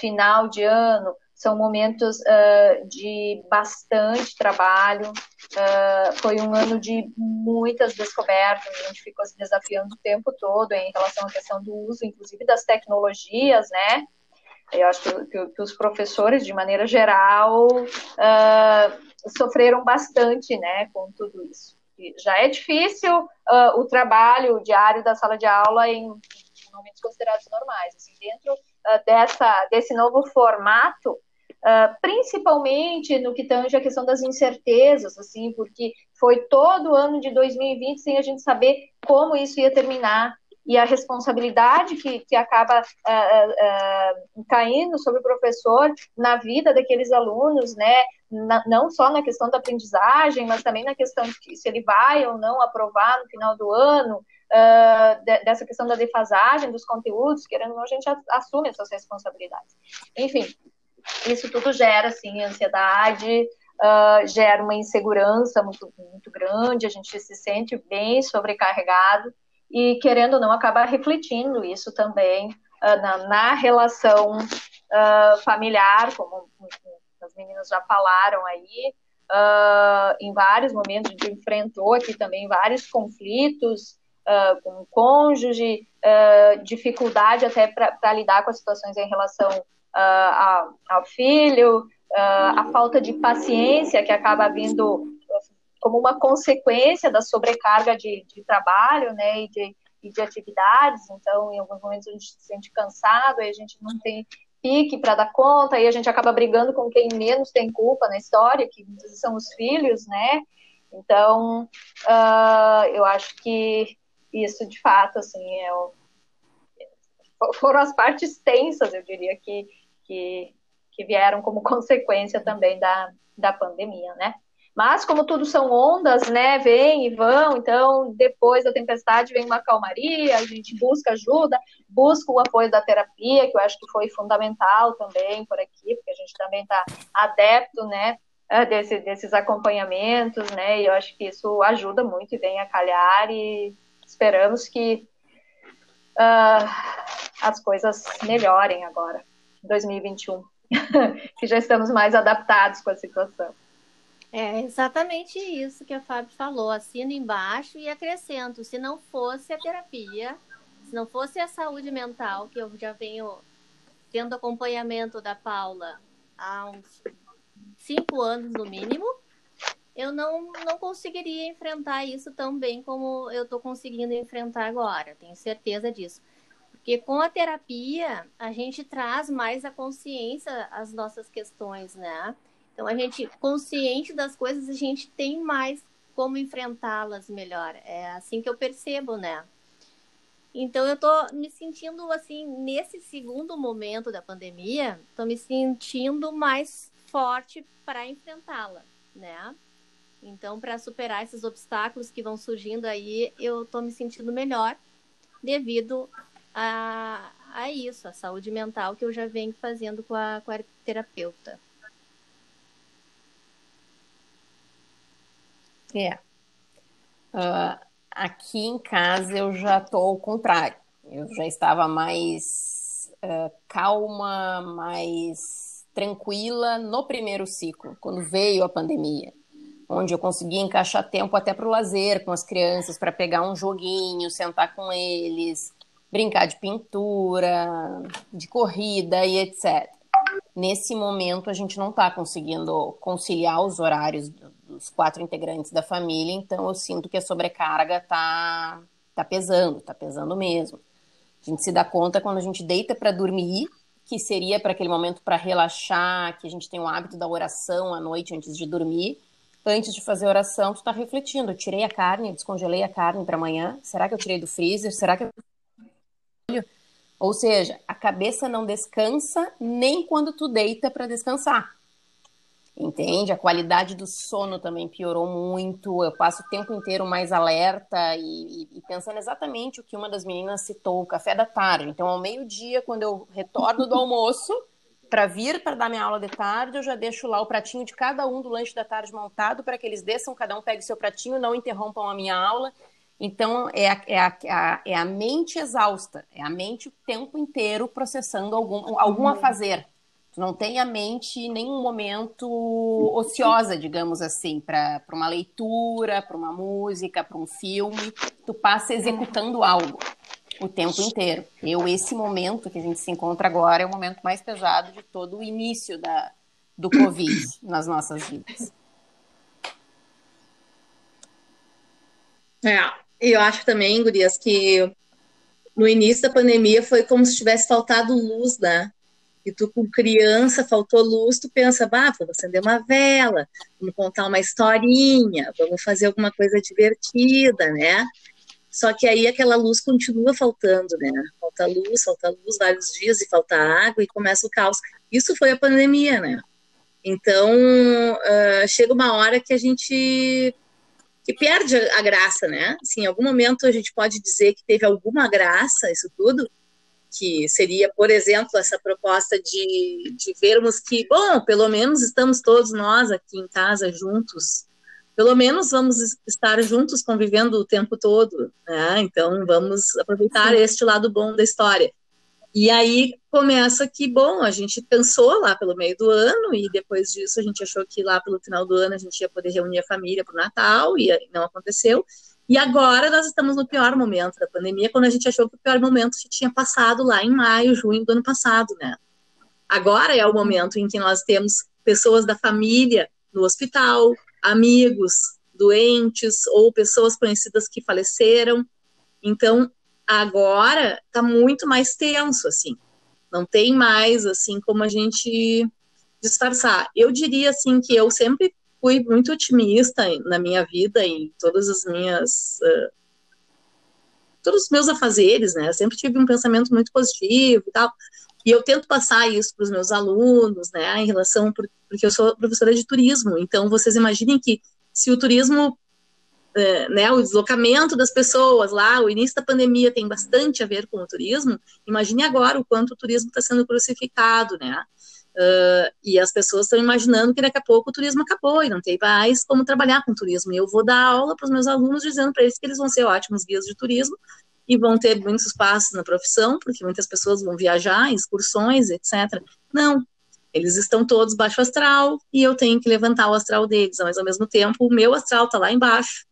final de ano, são momentos uh, de bastante trabalho. Uh, foi um ano de muitas descobertas, a gente ficou se desafiando o tempo todo em relação à questão do uso, inclusive das tecnologias, né? Eu acho que, que, que os professores, de maneira geral, uh, sofreram bastante, né, com tudo isso. E já é difícil o trabalho diário da sala de aula em momentos considerados normais. Assim, dentro dessa, desse novo formato, Uh, principalmente no que tange a questão das incertezas, assim, porque foi todo o ano de 2020 sem a gente saber como isso ia terminar e a responsabilidade que, que acaba uh, uh, caindo sobre o professor na vida daqueles alunos, né, na, não só na questão da aprendizagem, mas também na questão de se ele vai ou não aprovar no final do ano, de, dessa questão da defasagem dos conteúdos, querendo ou não, a gente assume essas responsabilidades. Enfim, isso tudo gera, assim, ansiedade, uh, gera uma insegurança muito, muito grande, a gente se sente bem sobrecarregado e, querendo ou não, acaba refletindo isso também uh, na, na, relação uh, familiar, como as meninas já falaram aí, em vários momentos a gente enfrentou aqui também vários conflitos, Uh, com o cônjuge, uh, dificuldade até para lidar com as situações em relação uh, ao filho, uh, a falta de paciência que acaba vindo como uma consequência da sobrecarga de, de trabalho, né, e de, e de atividades. Então, em alguns momentos a gente se sente cansado, aí a gente não tem pique para dar conta, aí a gente acaba brigando com quem menos tem culpa na história, que são os filhos, né? Então, uh, eu acho que isso, de fato, assim, é o, foram as partes tensas, eu diria, que, que, que vieram como consequência também da, da pandemia, né? Mas como tudo são ondas, né, vêm e vão, então depois da tempestade vem uma calmaria, a gente busca ajuda, busca o apoio da terapia, que eu acho que foi fundamental também por aqui, porque a gente também está adepto, né, eh, desse, desses acompanhamentos, né, e eu acho que isso ajuda muito e vem a calhar e esperamos que uh, as coisas melhorem agora. 2021, que já estamos mais adaptados com a situação. É exatamente isso que a Fábio falou. Assino embaixo e acrescento: se não fosse a terapia, se não fosse a saúde mental, que eu já venho tendo acompanhamento da Paula há uns cinco anos no mínimo, eu não, não conseguiria enfrentar isso tão bem como eu estou conseguindo enfrentar agora. Tenho certeza disso. Porque com a terapia, a gente traz mais a consciência às nossas questões, né? Então, a gente, consciente das coisas, a gente tem mais como enfrentá-las melhor. É assim que eu percebo, né? Então, eu tô me sentindo, assim, nesse segundo momento da pandemia, tô me sentindo mais forte para enfrentá-la, né? Então, para superar esses obstáculos que vão surgindo aí, eu tô me sentindo melhor devido a, a isso, a saúde mental que eu já venho fazendo com a, com a terapeuta. É. Uh, aqui em casa eu já estou ao contrário. Eu já estava mais uh, calma, mais tranquila no primeiro ciclo, quando veio a pandemia, onde eu consegui encaixar tempo até para o lazer com as crianças, para pegar um joguinho, sentar com eles, brincar de pintura, de corrida e etc. Nesse momento, a gente não está conseguindo conciliar os horários dos quatro integrantes da família, então eu sinto que a sobrecarga está tá pesando, está pesando mesmo. A gente se dá conta quando a gente deita para dormir, que seria para aquele momento para relaxar, que a gente tem o hábito da oração à noite antes de dormir. Antes de fazer a oração, tu está refletindo. Eu tirei a carne, descongelei a carne para amanhã. Será que eu tirei do freezer? Será que eu ou seja, a cabeça não descansa nem quando tu deita para descansar. Entende? A qualidade do sono também piorou muito. Eu passo o tempo inteiro mais alerta e, e, pensando exatamente o que uma das meninas citou, o café da tarde. Então, ao meio-dia, quando eu retorno do almoço, para vir para dar minha aula de tarde, eu já deixo lá o pratinho de cada um do lanche da tarde montado para que eles desçam, cada um pegue seu pratinho, não interrompam a minha aula então, é a, é, a, é a, mente exausta, é a mente o tempo inteiro processando algum, algum a uhum. fazer. Tu não tem a mente em nenhum momento ociosa, digamos assim, para uma leitura, para uma música, para um filme. Tu passa executando algo o tempo inteiro. Eu, esse momento que a gente se encontra agora, é o momento mais pesado de todo o início da, do Covid nas nossas vidas. É, eu acho também, Gurias, que no início da pandemia foi como se tivesse faltado luz, né? E tu com criança, faltou luz, tu pensa, bah, vamos acender uma vela, vamos contar uma historinha, vamos fazer alguma coisa divertida, né? Só que aí aquela luz continua faltando, né? Falta luz, falta luz vários dias e falta água e começa o caos. Isso foi a pandemia, né? Então, uh, chega uma hora que a gente que perde a graça, né? Assim, em algum momento a gente pode dizer que teve alguma graça isso tudo, que seria, por exemplo, essa proposta de, de vermos que, bom, pelo menos estamos todos nós aqui em casa juntos, pelo menos vamos estar juntos convivendo o tempo todo, né? Então vamos aproveitar Sim. este lado bom da história. E aí começa que, bom, a gente pensou lá pelo meio do ano e depois disso a gente achou que lá pelo final do ano a gente ia poder reunir a família para o Natal e não aconteceu. E agora nós estamos no pior momento da pandemia, quando a gente achou que o pior momento tinha passado lá em maio, junho do ano passado, né? Agora é o momento em que nós temos pessoas da família no hospital, amigos doentes ou pessoas conhecidas que faleceram. Então, Agora tá muito mais tenso, assim. Não tem mais, assim, como a gente disfarçar. Eu diria, assim, que eu sempre fui muito otimista na minha vida, em todas as minhas. Uh, todos os meus afazeres, né? Eu sempre tive um pensamento muito positivo e tal. E eu tento passar isso para os meus alunos, né, em relação, porque eu sou professora de turismo, então vocês imaginem que se o turismo né, o deslocamento das pessoas lá, o início da pandemia tem bastante a ver com o turismo, imagine agora o quanto o turismo está sendo crucificado, né? Uh, e as pessoas estão imaginando que daqui a pouco o turismo acabou e não tem mais como trabalhar com turismo. E eu vou dar aula para os meus alunos dizendo para eles que eles vão ser ótimos guias de turismo e vão ter muitos passos na profissão, porque muitas pessoas vão viajar, excursões, etc. Não, eles estão todos baixo astral e eu tenho que levantar o astral deles, mas ao mesmo tempo o meu astral está lá embaixo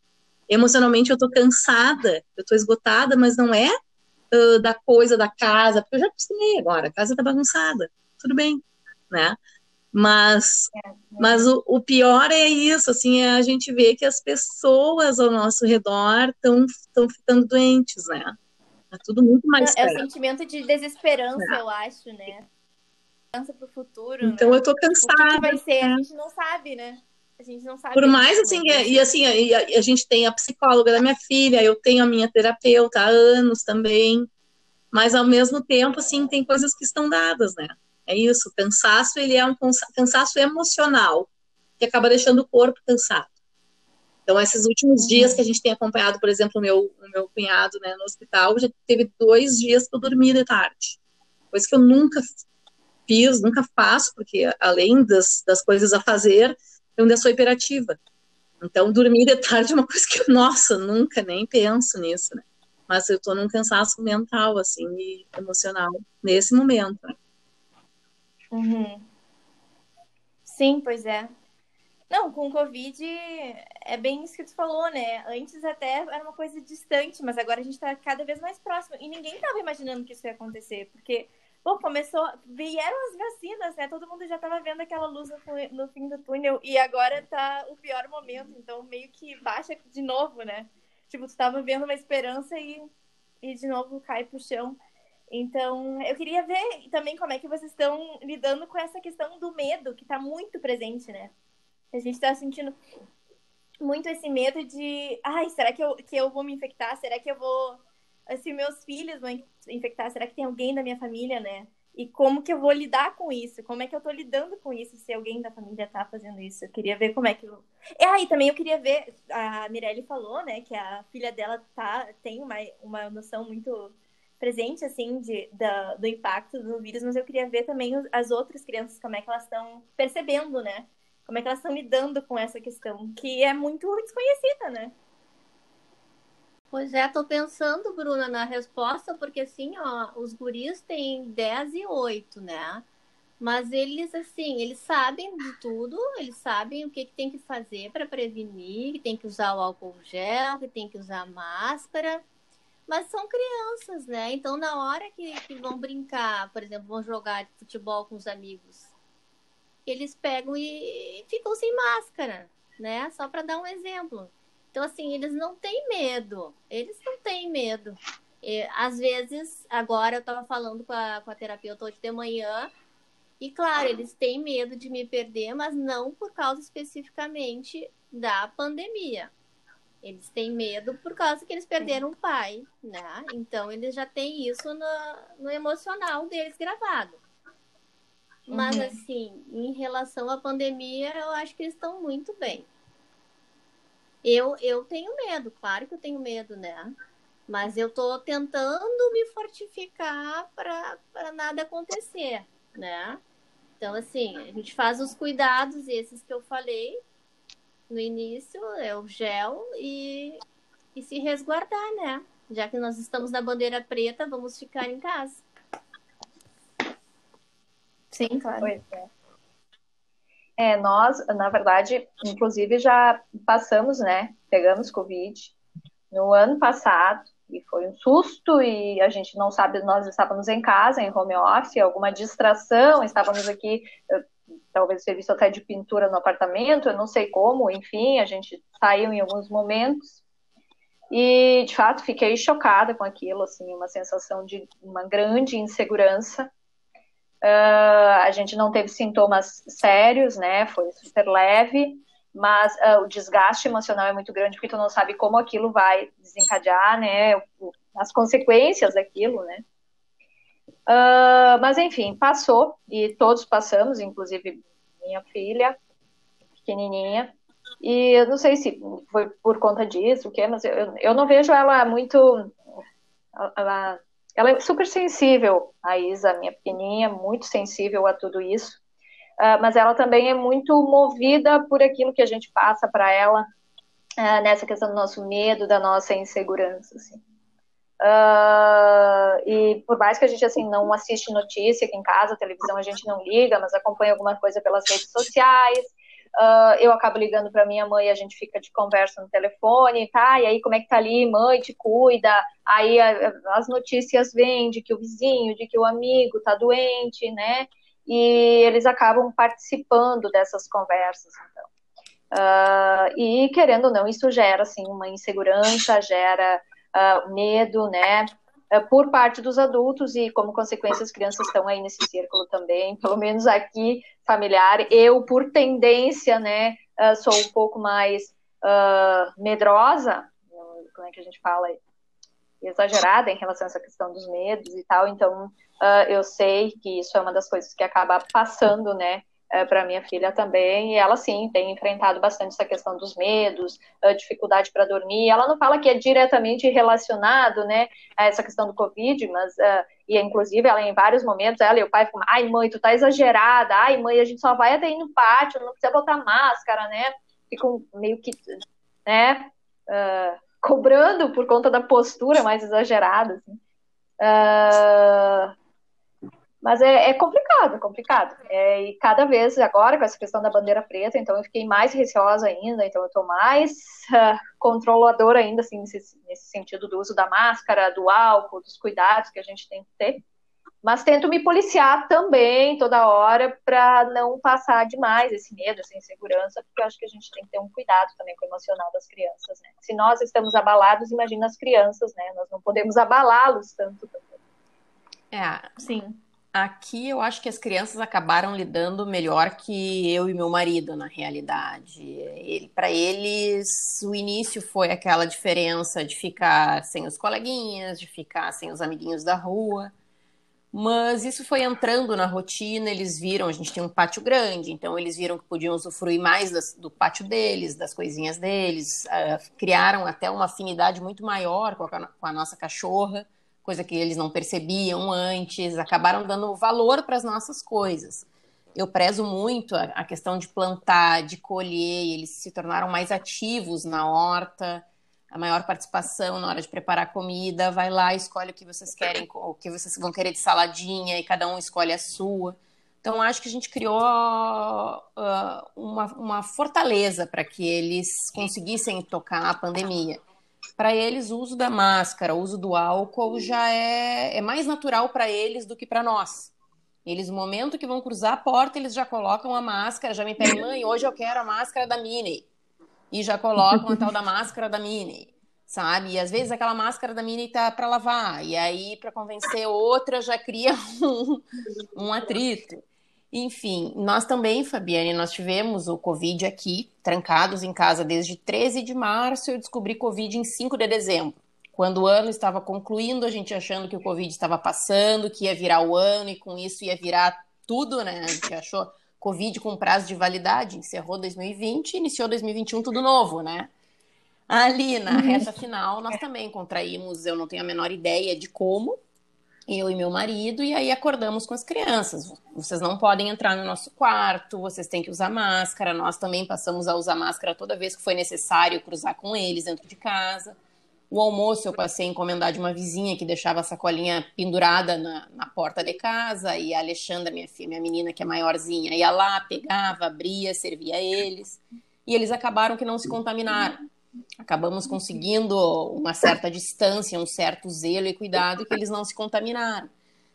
Emocionalmente eu tô cansada, eu tô esgotada, mas não é uh, da coisa da casa, porque eu já acostumei agora, a casa tá bagunçada, tudo bem, né? Mas, é, é. mas o, o, pior é isso, assim, é a gente ver que as pessoas ao nosso redor estão ficando doentes, né? É tudo muito mais É, o sentimento de desesperança, é. eu acho, né? Esperança pro futuro. Então né? eu tô cansada. O que, que vai ser? A gente não sabe, né? Gente não sabe. Por mais assim, e assim, a, a, gente tem a psicóloga da minha filha, eu tenho a minha terapeuta há anos também, mas ao mesmo tempo, assim, tem coisas que estão dadas, né? É isso, cansaço, ele é um cansaço emocional, que acaba deixando o corpo cansado. Então, esses últimos uhum. dias que a gente tem acompanhado, por exemplo, o meu, o meu cunhado né, no hospital, já teve dois dias que eu dormi de tarde. Coisa que eu nunca fiz, nunca faço, porque além das, das coisas a fazer, eu ainda sou hiperativa. Então, dormir de tarde é uma coisa que, nossa, nunca nem penso nisso, né? Mas eu tô num cansaço mental, assim, e emocional, nesse momento. Né? Uhum. Sim, pois é. Não, com o Covid é bem isso que tu falou, né? Antes até era uma coisa distante, mas agora a gente tá cada vez mais próximo. E ninguém tava imaginando que isso ia acontecer, porque, pô, começou. Vieram as vacinas, né? Todo mundo já tava vendo aquela luz no, no fim do túnel, e agora tá o pior momento, então meio que baixa de novo, né? Tipo, tu tava vendo uma esperança e, e de novo cai pro chão. Então, eu queria ver também como é que vocês estão lidando com essa questão do medo, que tá muito presente, né? A gente está sentindo muito esse medo de, ai, será que eu, que eu vou me infectar? Será que eu vou, se meus filhos vão infectar? Será que tem alguém da minha família, né? E como que eu vou lidar com isso? Como é que eu tô lidando com isso se alguém da família tá fazendo isso? Eu queria ver como é que eu... E aí, também eu queria ver, a Mirelle falou, né, que a filha dela tá, tem uma, uma noção muito presente, assim, de, da, do impacto do vírus, mas eu queria ver também as outras crianças, como é que elas estão percebendo, né? Como é que elas estão lidando com essa questão, que é muito desconhecida, né? Pois é, tô pensando, Bruna, na resposta, porque assim, ó, os guris têm 10 e 8, né? Mas eles, assim, eles sabem de tudo, eles sabem o que, que tem que fazer para prevenir, que tem que usar o álcool gel, que tem que usar máscara. Mas são crianças, né? Então, na hora que, que vão brincar, por exemplo, vão jogar futebol com os amigos, eles pegam e ficam sem máscara, né? Só para dar um exemplo. Então, assim, eles não têm medo. Eles não têm medo. E, às vezes, agora eu estava falando com a, com a terapeuta hoje de manhã, e claro, eles têm medo de me perder, mas não por causa especificamente da pandemia. Eles têm medo por causa que eles perderam o pai, né? Então, eles já têm isso no, no emocional deles gravado. Mas, uhum. assim, em relação à pandemia, eu acho que eles estão muito bem. Eu, eu tenho medo, claro que eu tenho medo, né? Mas eu tô tentando me fortificar para nada acontecer, né? Então, assim, a gente faz os cuidados, esses que eu falei no início, é o gel e, e se resguardar, né? Já que nós estamos na bandeira preta, vamos ficar em casa. Sim, claro. Pois é. É, nós, na verdade, inclusive já passamos, né? Pegamos Covid no ano passado e foi um susto e a gente não sabe, nós estávamos em casa, em home office, alguma distração, estávamos aqui, talvez serviço até de pintura no apartamento, eu não sei como, enfim, a gente saiu em alguns momentos e, de fato, fiquei chocada com aquilo, assim, uma sensação de uma grande insegurança Uh, a gente não teve sintomas sérios, né? Foi super leve, mas uh, o desgaste emocional é muito grande porque tu não sabe como aquilo vai desencadear, né? As consequências daquilo, né? Uh, mas enfim, passou e todos passamos, inclusive minha filha, pequenininha. E eu não sei se foi por conta disso, o que, mas eu, eu não vejo ela muito. Ela ela é super sensível, a Isa, minha pequenininha, muito sensível a tudo isso. Uh, mas ela também é muito movida por aquilo que a gente passa para ela uh, nessa questão do nosso medo, da nossa insegurança, assim. Uh, e por mais que a gente assim não assiste notícia aqui em casa, televisão a gente não liga, mas acompanha alguma coisa pelas redes sociais, Uh, eu acabo ligando para minha mãe, a gente fica de conversa no telefone, tá? E aí, como é que tá ali? Mãe, te cuida. Aí a, as notícias vêm de que o vizinho, de que o amigo tá doente, né? E eles acabam participando dessas conversas, então. Uh, e querendo ou não, isso gera assim uma insegurança, gera uh, medo, né? Por parte dos adultos e, como consequência, as crianças estão aí nesse círculo também, pelo menos aqui, familiar. Eu, por tendência, né, uh, sou um pouco mais uh, medrosa, como é que a gente fala exagerada em relação a essa questão dos medos e tal, então uh, eu sei que isso é uma das coisas que acaba passando, né, é, para minha filha também, e ela sim tem enfrentado bastante essa questão dos medos, a dificuldade para dormir. Ela não fala que é diretamente relacionado, né, a essa questão do Covid, mas uh, e inclusive ela em vários momentos ela e o pai ficam, ai mãe, tu tá exagerada, ai mãe, a gente só vai até ir no pátio, não precisa botar máscara, né? ficam meio que, né, uh, cobrando por conta da postura mais exagerada, assim. Uh, mas é, é, complicado, é complicado. É, e cada vez agora, com essa questão da bandeira preta, então eu fiquei mais receosa ainda, então eu estou mais uh, controladora ainda, assim, nesse, nesse, sentido do uso da máscara, do álcool, dos cuidados que a gente tem que ter. Mas tento me policiar também toda hora para não passar demais esse medo, essa insegurança, porque eu acho que a gente tem que ter um cuidado também com o emocional das crianças, né? Se nós estamos abalados, imagina as crianças, né? Nós não podemos abalá-los tanto também. É, sim. Aqui eu acho que as crianças acabaram lidando melhor que eu e meu marido, na realidade. Ele, Para eles, o início foi aquela diferença de ficar sem os coleguinhas, de ficar sem os amiguinhos da rua. Mas isso foi entrando na rotina, eles viram, a gente tem um pátio grande, então eles viram que podiam usufruir mais das, do pátio deles, das coisinhas deles, uh, criaram até uma afinidade muito maior com a, com a, nossa cachorra, coisa que eles não percebiam antes, acabaram dando valor para as nossas coisas. Eu prezo muito a, a questão de plantar, de colher, eles se tornaram mais ativos na horta, a maior participação na hora de preparar comida, vai lá, escolhe o que vocês querem, o que vocês vão querer de saladinha, e cada um escolhe a sua. Então, acho que a gente criou uh, uma, uma fortaleza para que eles conseguissem tocar a pandemia. Para eles, o uso da máscara, o uso do álcool já é, é mais natural para eles do que para nós. Eles, no momento que vão cruzar a porta, eles já colocam a máscara, já me pedem, mãe, hoje eu quero a máscara da Minnie e já colocam a tal da máscara da Mini, sabe? E às vezes aquela máscara da Mini tá para lavar, e aí para convencer outra já cria um, um atrito. Enfim, nós também, Fabiane, nós tivemos o Covid aqui, trancados em casa desde 13 de março. Eu descobri Covid em 5 de dezembro. Quando o ano estava concluindo, a gente achando que o Covid estava passando, que ia virar o ano e com isso ia virar tudo, né? A gente achou Covid com prazo de validade, encerrou 2020, iniciou 2021 tudo novo, né? Ali na uhum. reta final, nós também contraímos, eu não tenho a menor ideia de como, eu e meu marido, e aí acordamos com as crianças. Vocês não podem entrar no nosso quarto, vocês têm que usar máscara. Nós também passamos a usar máscara toda vez que foi necessário cruzar com eles dentro de casa. O almoço eu passei a encomendar de uma vizinha que deixava a sacolinha pendurada na, na porta de casa, e a Alexandra, minha filha, minha menina que é maiorzinha, ia lá, pegava, abria, servia a eles. E eles acabaram que não se contaminaram. Acabamos conseguindo uma certa distância, um certo zelo e cuidado que eles não se contaminaram.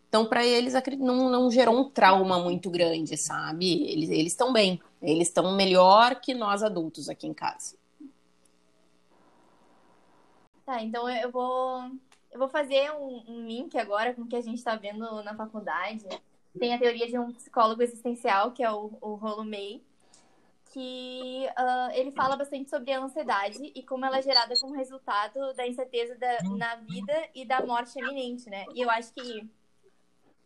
Então, para eles, não, não, gerou um trauma muito grande, sabe? Eles estão bem. Eles estão melhor que nós adultos aqui em casa. Tá, então eu vou, eu vou fazer um, um link agora com o que a gente está vendo na faculdade. Tem a teoria de um psicólogo existencial, que é o, o Rolo May, que uh, ele fala bastante sobre a ansiedade e como ela é gerada como resultado da incerteza da, na vida e da morte iminente, né? E eu acho que,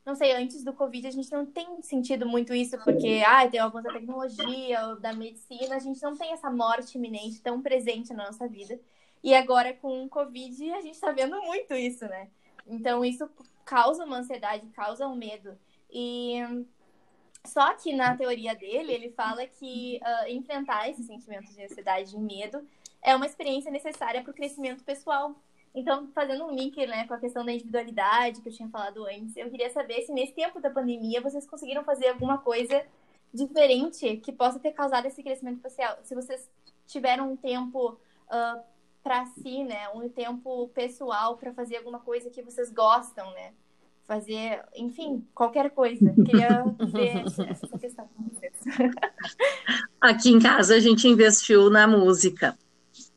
não sei, antes do Covid a gente não tem sentido muito isso, porque ah, tem avanço da tecnologia, da medicina, a gente não tem essa morte iminente tão presente na nossa vida. E agora com o Covid a gente está vendo muito isso, né? Então isso causa uma ansiedade, causa um medo. E só que na teoria dele, ele fala que uh, enfrentar esses sentimentos de ansiedade e medo é uma experiência necessária para o crescimento pessoal. Então, fazendo um link né, com a questão da individualidade que eu tinha falado antes, eu queria saber se nesse tempo da pandemia vocês conseguiram fazer alguma coisa diferente que possa ter causado esse crescimento pessoal. Se vocês tiveram um tempo uh, para si, né? Um tempo pessoal para fazer alguma coisa que vocês gostam, né? Fazer, enfim, qualquer coisa. Queria ver essa questão com vocês. Aqui em casa a gente investiu na música.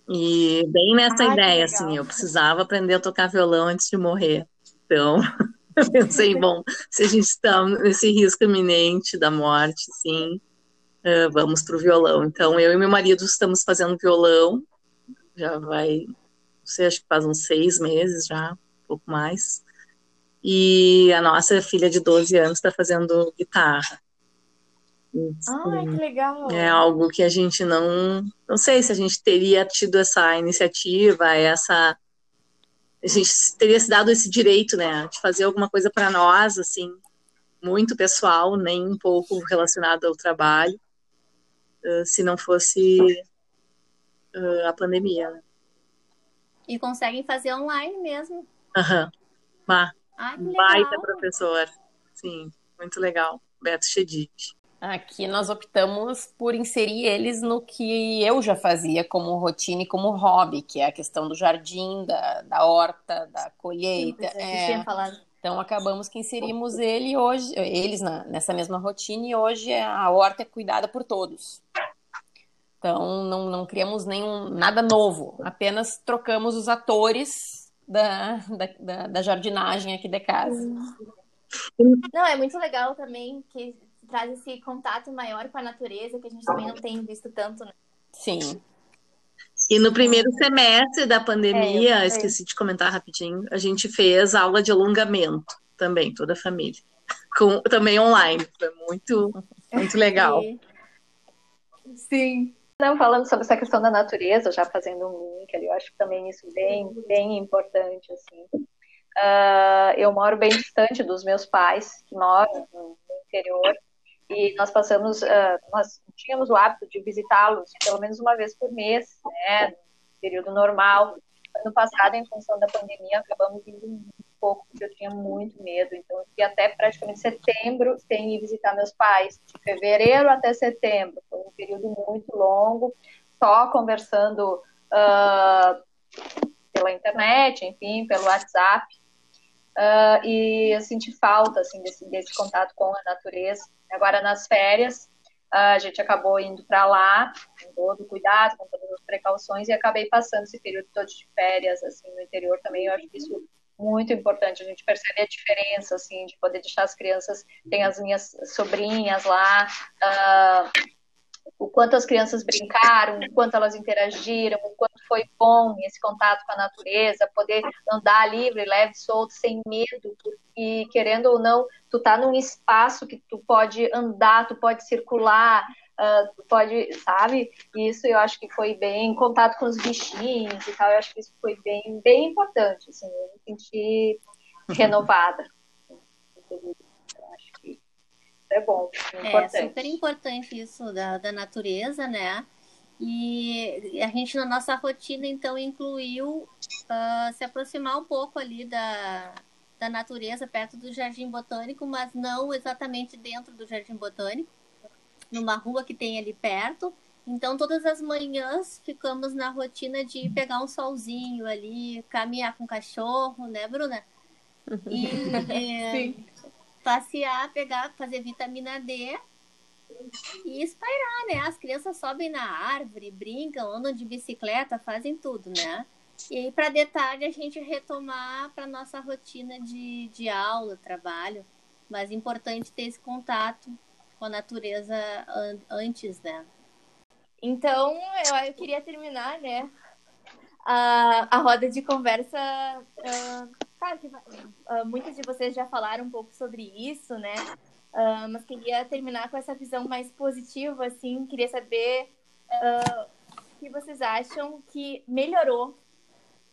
E bem nessa ah, ideia, assim, eu precisava aprender a tocar violão antes de morrer. Então, eu pensei, bom, se a gente está nesse risco iminente da morte, sim, uh, vamos para o violão. Então, eu e meu marido estamos fazendo violão já vai, não sei, acho que faz uns seis meses já, um pouco mais. E a nossa filha de 12 anos está fazendo guitarra. Ah, que legal! É algo que a gente não. Não sei se a gente teria tido essa iniciativa, essa. A gente teria se dado esse direito, né, de fazer alguma coisa para nós, assim, muito pessoal, nem um pouco relacionado ao trabalho, se não fosse a pandemia. Né? E conseguem fazer online mesmo. Aham. Uhum. Que legal. Baita professor. Sim, muito legal. Beto Chedid. Aqui nós optamos por inserir eles no que eu já fazia como rotina e como hobby, que é a questão do jardim, da, da horta, da colheita. Sim, é, é. Então acabamos que inserimos ele hoje, eles na, nessa mesma rotina e hoje a horta é cuidada por todos. Então não, não criamos nenhum nada novo, apenas trocamos os atores da, da, da, da jardinagem aqui de casa. Não, é muito legal também que traz esse contato maior com a natureza, que a gente também não tem visto tanto, né? Sim. E no primeiro semestre da pandemia, é, esqueci de comentar rapidinho, a gente fez aula de alongamento também, toda a família. Com, também online. Foi muito, muito legal. Sim. Não, falando sobre essa questão da natureza, já fazendo um link ali, eu acho também isso bem, bem importante, assim. Uh, eu moro bem distante dos meus pais, que moram no interior, e nós passamos, uh, nós tínhamos o hábito de visitá-los pelo menos uma vez por mês, né, no período normal. Ano passado, em função da pandemia, acabamos indo pouco, porque eu tinha muito medo, então eu fui até praticamente setembro sem ir visitar meus pais, de fevereiro até setembro, foi um período muito longo, só conversando uh, pela internet, enfim, pelo WhatsApp, uh, e eu senti falta, assim, desse, desse contato com a natureza, Agora, nas férias, a gente acabou indo para lá, com todo cuidado, com todas as precauções, e acabei passando esse período todo de férias, assim, no interior também. Eu acho que isso muito importante. A gente percebe a diferença, assim, de poder deixar as crianças. Tem as minhas sobrinhas lá, uh, o quanto as crianças brincaram, o quanto elas interagiram, o quanto foi bom esse contato com a natureza, poder andar livre, leve, solto, sem medo, porque querendo ou não, tu tá num espaço que tu pode andar, tu pode circular, uh, pode, sabe? Isso eu acho que foi bem, contato com os bichinhos e tal, eu acho que isso foi bem, bem importante, assim, eu me senti renovada é bom, é, importante. É super importante isso da, da natureza, né? E a gente na nossa rotina então incluiu uh, se aproximar um pouco ali da, da natureza perto do Jardim Botânico, mas não exatamente dentro do Jardim Botânico, numa rua que tem ali perto. Então todas as manhãs ficamos na rotina de pegar um solzinho ali, caminhar com o cachorro, né, Bruna? E, é, passear, pegar, fazer vitamina D e espairar, né? As crianças sobem na árvore, brincam, andam de bicicleta, fazem tudo, né? E aí, para detalhe, a gente retomar para nossa rotina de, de aula, trabalho. Mas é importante ter esse contato com a natureza an antes, né? Então, eu, eu queria terminar, né? A, a roda de conversa uh, Claro que uh, muitos de vocês já falaram um pouco sobre isso, né? Uh, mas queria terminar com essa visão mais positiva, assim. Queria saber o que vocês acham que melhorou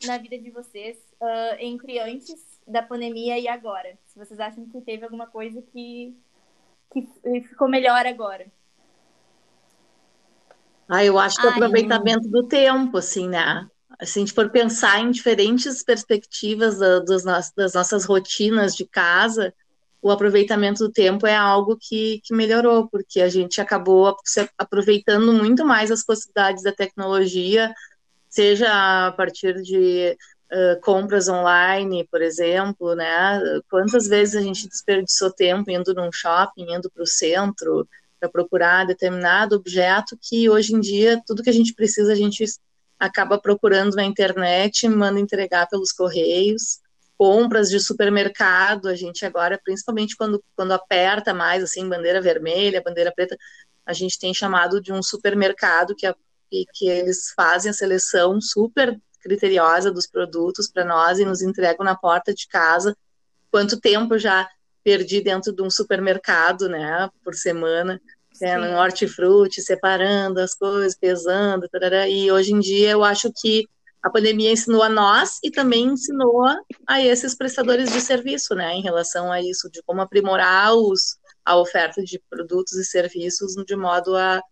na vida de vocês entre antes da pandemia e agora. Se vocês acham que teve alguma coisa que, que ficou melhor agora. Ah, eu acho que o aproveitamento do tempo, assim, né? se a gente for pensar em diferentes perspectivas da, dos das nossas rotinas de casa, o aproveitamento do tempo é algo que, que melhorou, porque a gente acabou aproveitando muito mais as possibilidades da tecnologia, seja a partir de compras online, por exemplo, né? Quantas vezes a gente desperdiçou tempo indo num shopping, indo para o centro, para procurar determinado objeto que hoje em dia tudo que a gente precisa a gente acaba procurando na internet, manda entregar pelos correios, compras de supermercado, a gente agora, principalmente quando, quando aperta mais, assim, bandeira vermelha, bandeira preta, a gente tem chamado de um supermercado que, a, que eles fazem a seleção super criteriosa dos produtos para nós e nos entregam na porta de casa. Quanto tempo já perdi dentro de um supermercado, né, por semana, é, no hortifruti, separando as coisas, pesando, tarará, e hoje em dia eu acho que a pandemia ensinou a nós e também ensinou a esses prestadores de serviço, né, em relação a isso, de como aprimorar os, a oferta de produtos e serviços de modo a,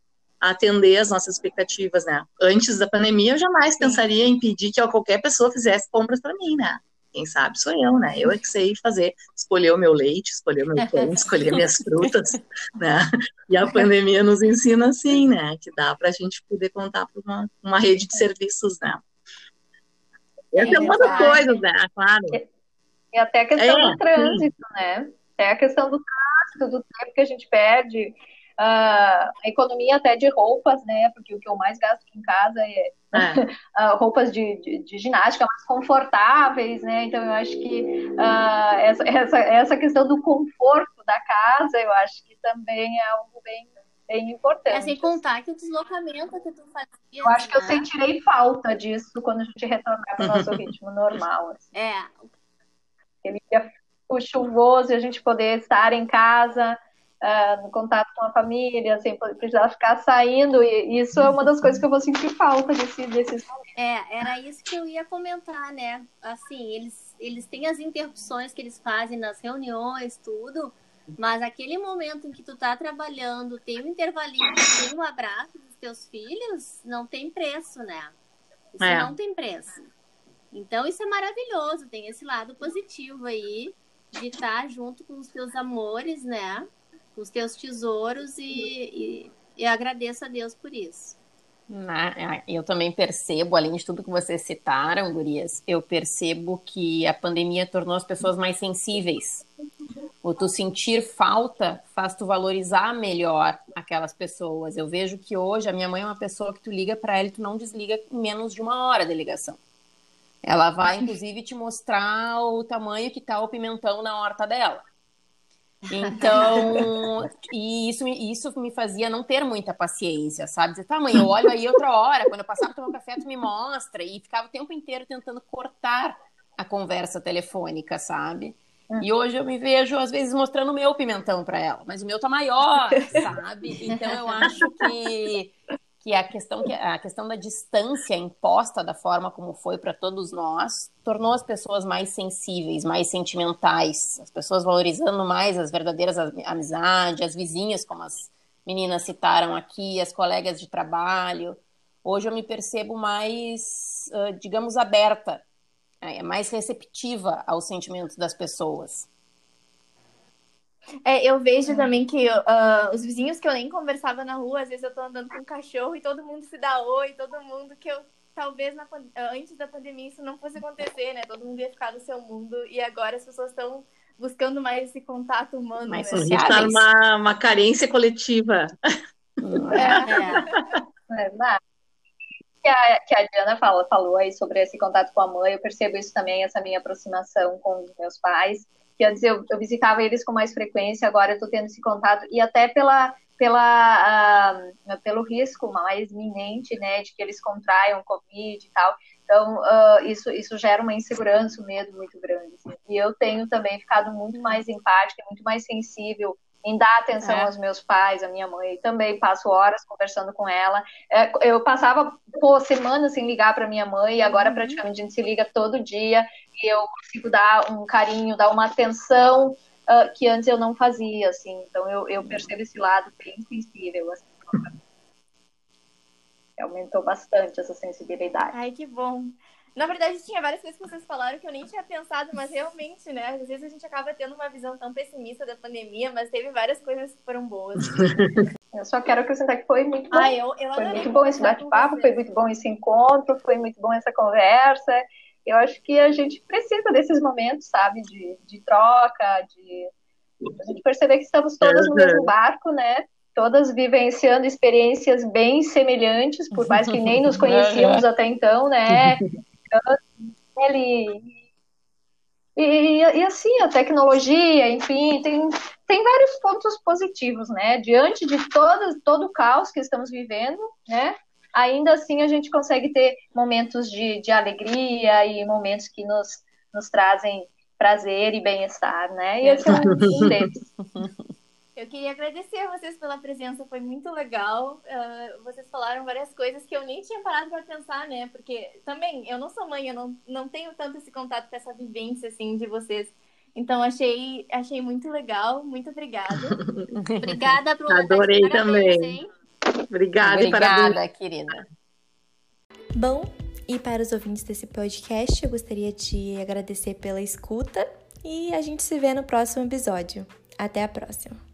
atender as nossas expectativas, né? Antes da pandemia, eu jamais Sim. pensaria em pedir que qualquer pessoa fizesse compras para mim, né? Quem sabe sou eu, né? Eu é que sei fazer, escolher o meu leite, escolher o meu pão, escolher minhas frutas, né? E a pandemia nos ensina assim, né? Que dá para a gente poder contar para uma, uma rede de serviços, né? Essa é, é uma das coisas, né? Claro. E até a questão é, do trânsito, sim. né? Até a questão do trânsito, do tempo que a gente perde a economia até de roupas, né? Porque o que eu mais gasto aqui em casa é, é. uh, roupas de, de, de, ginástica mais confortáveis, né? Então eu acho que uh, essa, essa, essa questão do conforto da casa, eu acho que também é algo bem, bem importante. É sem contar que o deslocamento que tu fazia. Eu acho que eu né? sentirei falta disso quando a gente retornar para o nosso ritmo normal. Assim. É. Ele ia o chuvoso e a gente poder estar em casa uh, no contato com a família, sem precisar ficar saindo. E isso é uma das coisas que eu vou sentir falta desse, desses momentos. É, era isso que eu ia comentar, né? Assim, eles, eles têm as interrupções que eles fazem nas reuniões, tudo. Mas aquele momento em que tu tá trabalhando, tem um intervalinho, tem um abraço dos teus filhos, não tem preço, né? Isso é. não tem preço. Então isso é maravilhoso, tem esse lado positivo aí de estar junto com os teus amores, né? Os teus tesouros e, e, e agradeço a Deus por isso. Eu também percebo, além de tudo que vocês citaram, Gurias, eu percebo que a pandemia tornou as pessoas mais sensíveis. O tu sentir falta faz tu valorizar melhor aquelas pessoas. Eu vejo que hoje a minha mãe é uma pessoa que tu liga para ela e tu não desliga em menos de uma hora de ligação. Ela vai, inclusive, te mostrar o tamanho que tá o pimentão na horta dela. Então, e isso, isso me fazia não ter muita paciência, sabe? Dizer, tá, mãe, eu olho aí outra hora, quando eu passar para tomar café, tu me mostra. E ficava o tempo inteiro tentando cortar a conversa telefônica, sabe? E hoje eu me vejo, às vezes, mostrando o meu pimentão para ela, mas o meu tá maior, sabe? Então eu acho que que a questão, a questão da distância imposta da forma como foi para todos nós tornou as pessoas mais sensíveis, mais sentimentais, as pessoas valorizando mais as verdadeiras amizades, as vizinhas, como as meninas citaram aqui, as colegas de trabalho. Hoje eu me percebo mais, digamos, aberta, é, mais receptiva aos sentimentos das pessoas. É, eu vejo também que uh, os vizinhos que eu nem conversava na rua, às vezes eu tô andando com um cachorro e todo mundo se dá oi, todo mundo que eu talvez na, antes da pandemia isso não fosse acontecer, né? Todo mundo ia ficar no seu mundo e agora as pessoas estão buscando mais esse contato humano. Mais né? sociáveis. Está uma, uma carência coletiva. É, é. é que a, que a Diana fala, falou aí sobre esse contato com a mãe, eu percebo isso também, essa minha aproximação com os meus pais que antes eu, eu visitava eles com mais frequência, agora eu estou tendo esse contato, e até pela, pela, uh, pelo risco mais iminente, né, de que eles contraiam Covid e tal. Então, uh, isso, isso gera uma insegurança, um medo muito grande. Assim. E eu tenho também ficado muito mais empática, muito mais sensível em dar atenção é. aos meus pais, à minha mãe. Também passo horas conversando com ela. É, eu passava por semanas sem ligar para minha mãe, e agora uhum. praticamente a gente se liga todo dia e eu consigo dar um carinho, dar uma atenção uh, que antes eu não fazia, assim. Então eu, eu percebo esse lado bem sensível, assim. Aumentou bastante essa sensibilidade. Ai, que bom. Na verdade, tinha várias coisas que vocês falaram que eu nem tinha pensado, mas realmente, né? Às vezes a gente acaba tendo uma visão tão pessimista da pandemia, mas teve várias coisas que foram boas. eu só quero acrescentar que foi muito bom. Ah, eu, eu foi muito bom esse bate-papo, foi muito bom esse encontro, foi muito bom essa conversa. Eu acho que a gente precisa desses momentos, sabe? De, de troca, de a gente perceber que estamos todas no mesmo barco, né? todas vivenciando experiências bem semelhantes, por mais que nem nos conhecíamos até então, né? Ele e, e, assim, a tecnologia, enfim, tem, tem vários pontos positivos, né? Diante de todo, todo o caos que estamos vivendo, né? Ainda assim a gente consegue ter momentos de, de alegria e momentos que nos, nos trazem prazer e bem-estar, né? E esse é um deles. Eu queria agradecer a vocês pela presença, foi muito legal. Uh, vocês falaram várias coisas que eu nem tinha parado para pensar, né? Porque também eu não sou mãe, eu não, não tenho tanto esse contato com essa vivência assim de vocês. Então achei, achei muito legal. Muito obrigada. obrigada por Adorei também. Obrigada, Obrigada, e parabéns. querida. Bom, e para os ouvintes desse podcast, eu gostaria de agradecer pela escuta e a gente se vê no próximo episódio. Até a próxima!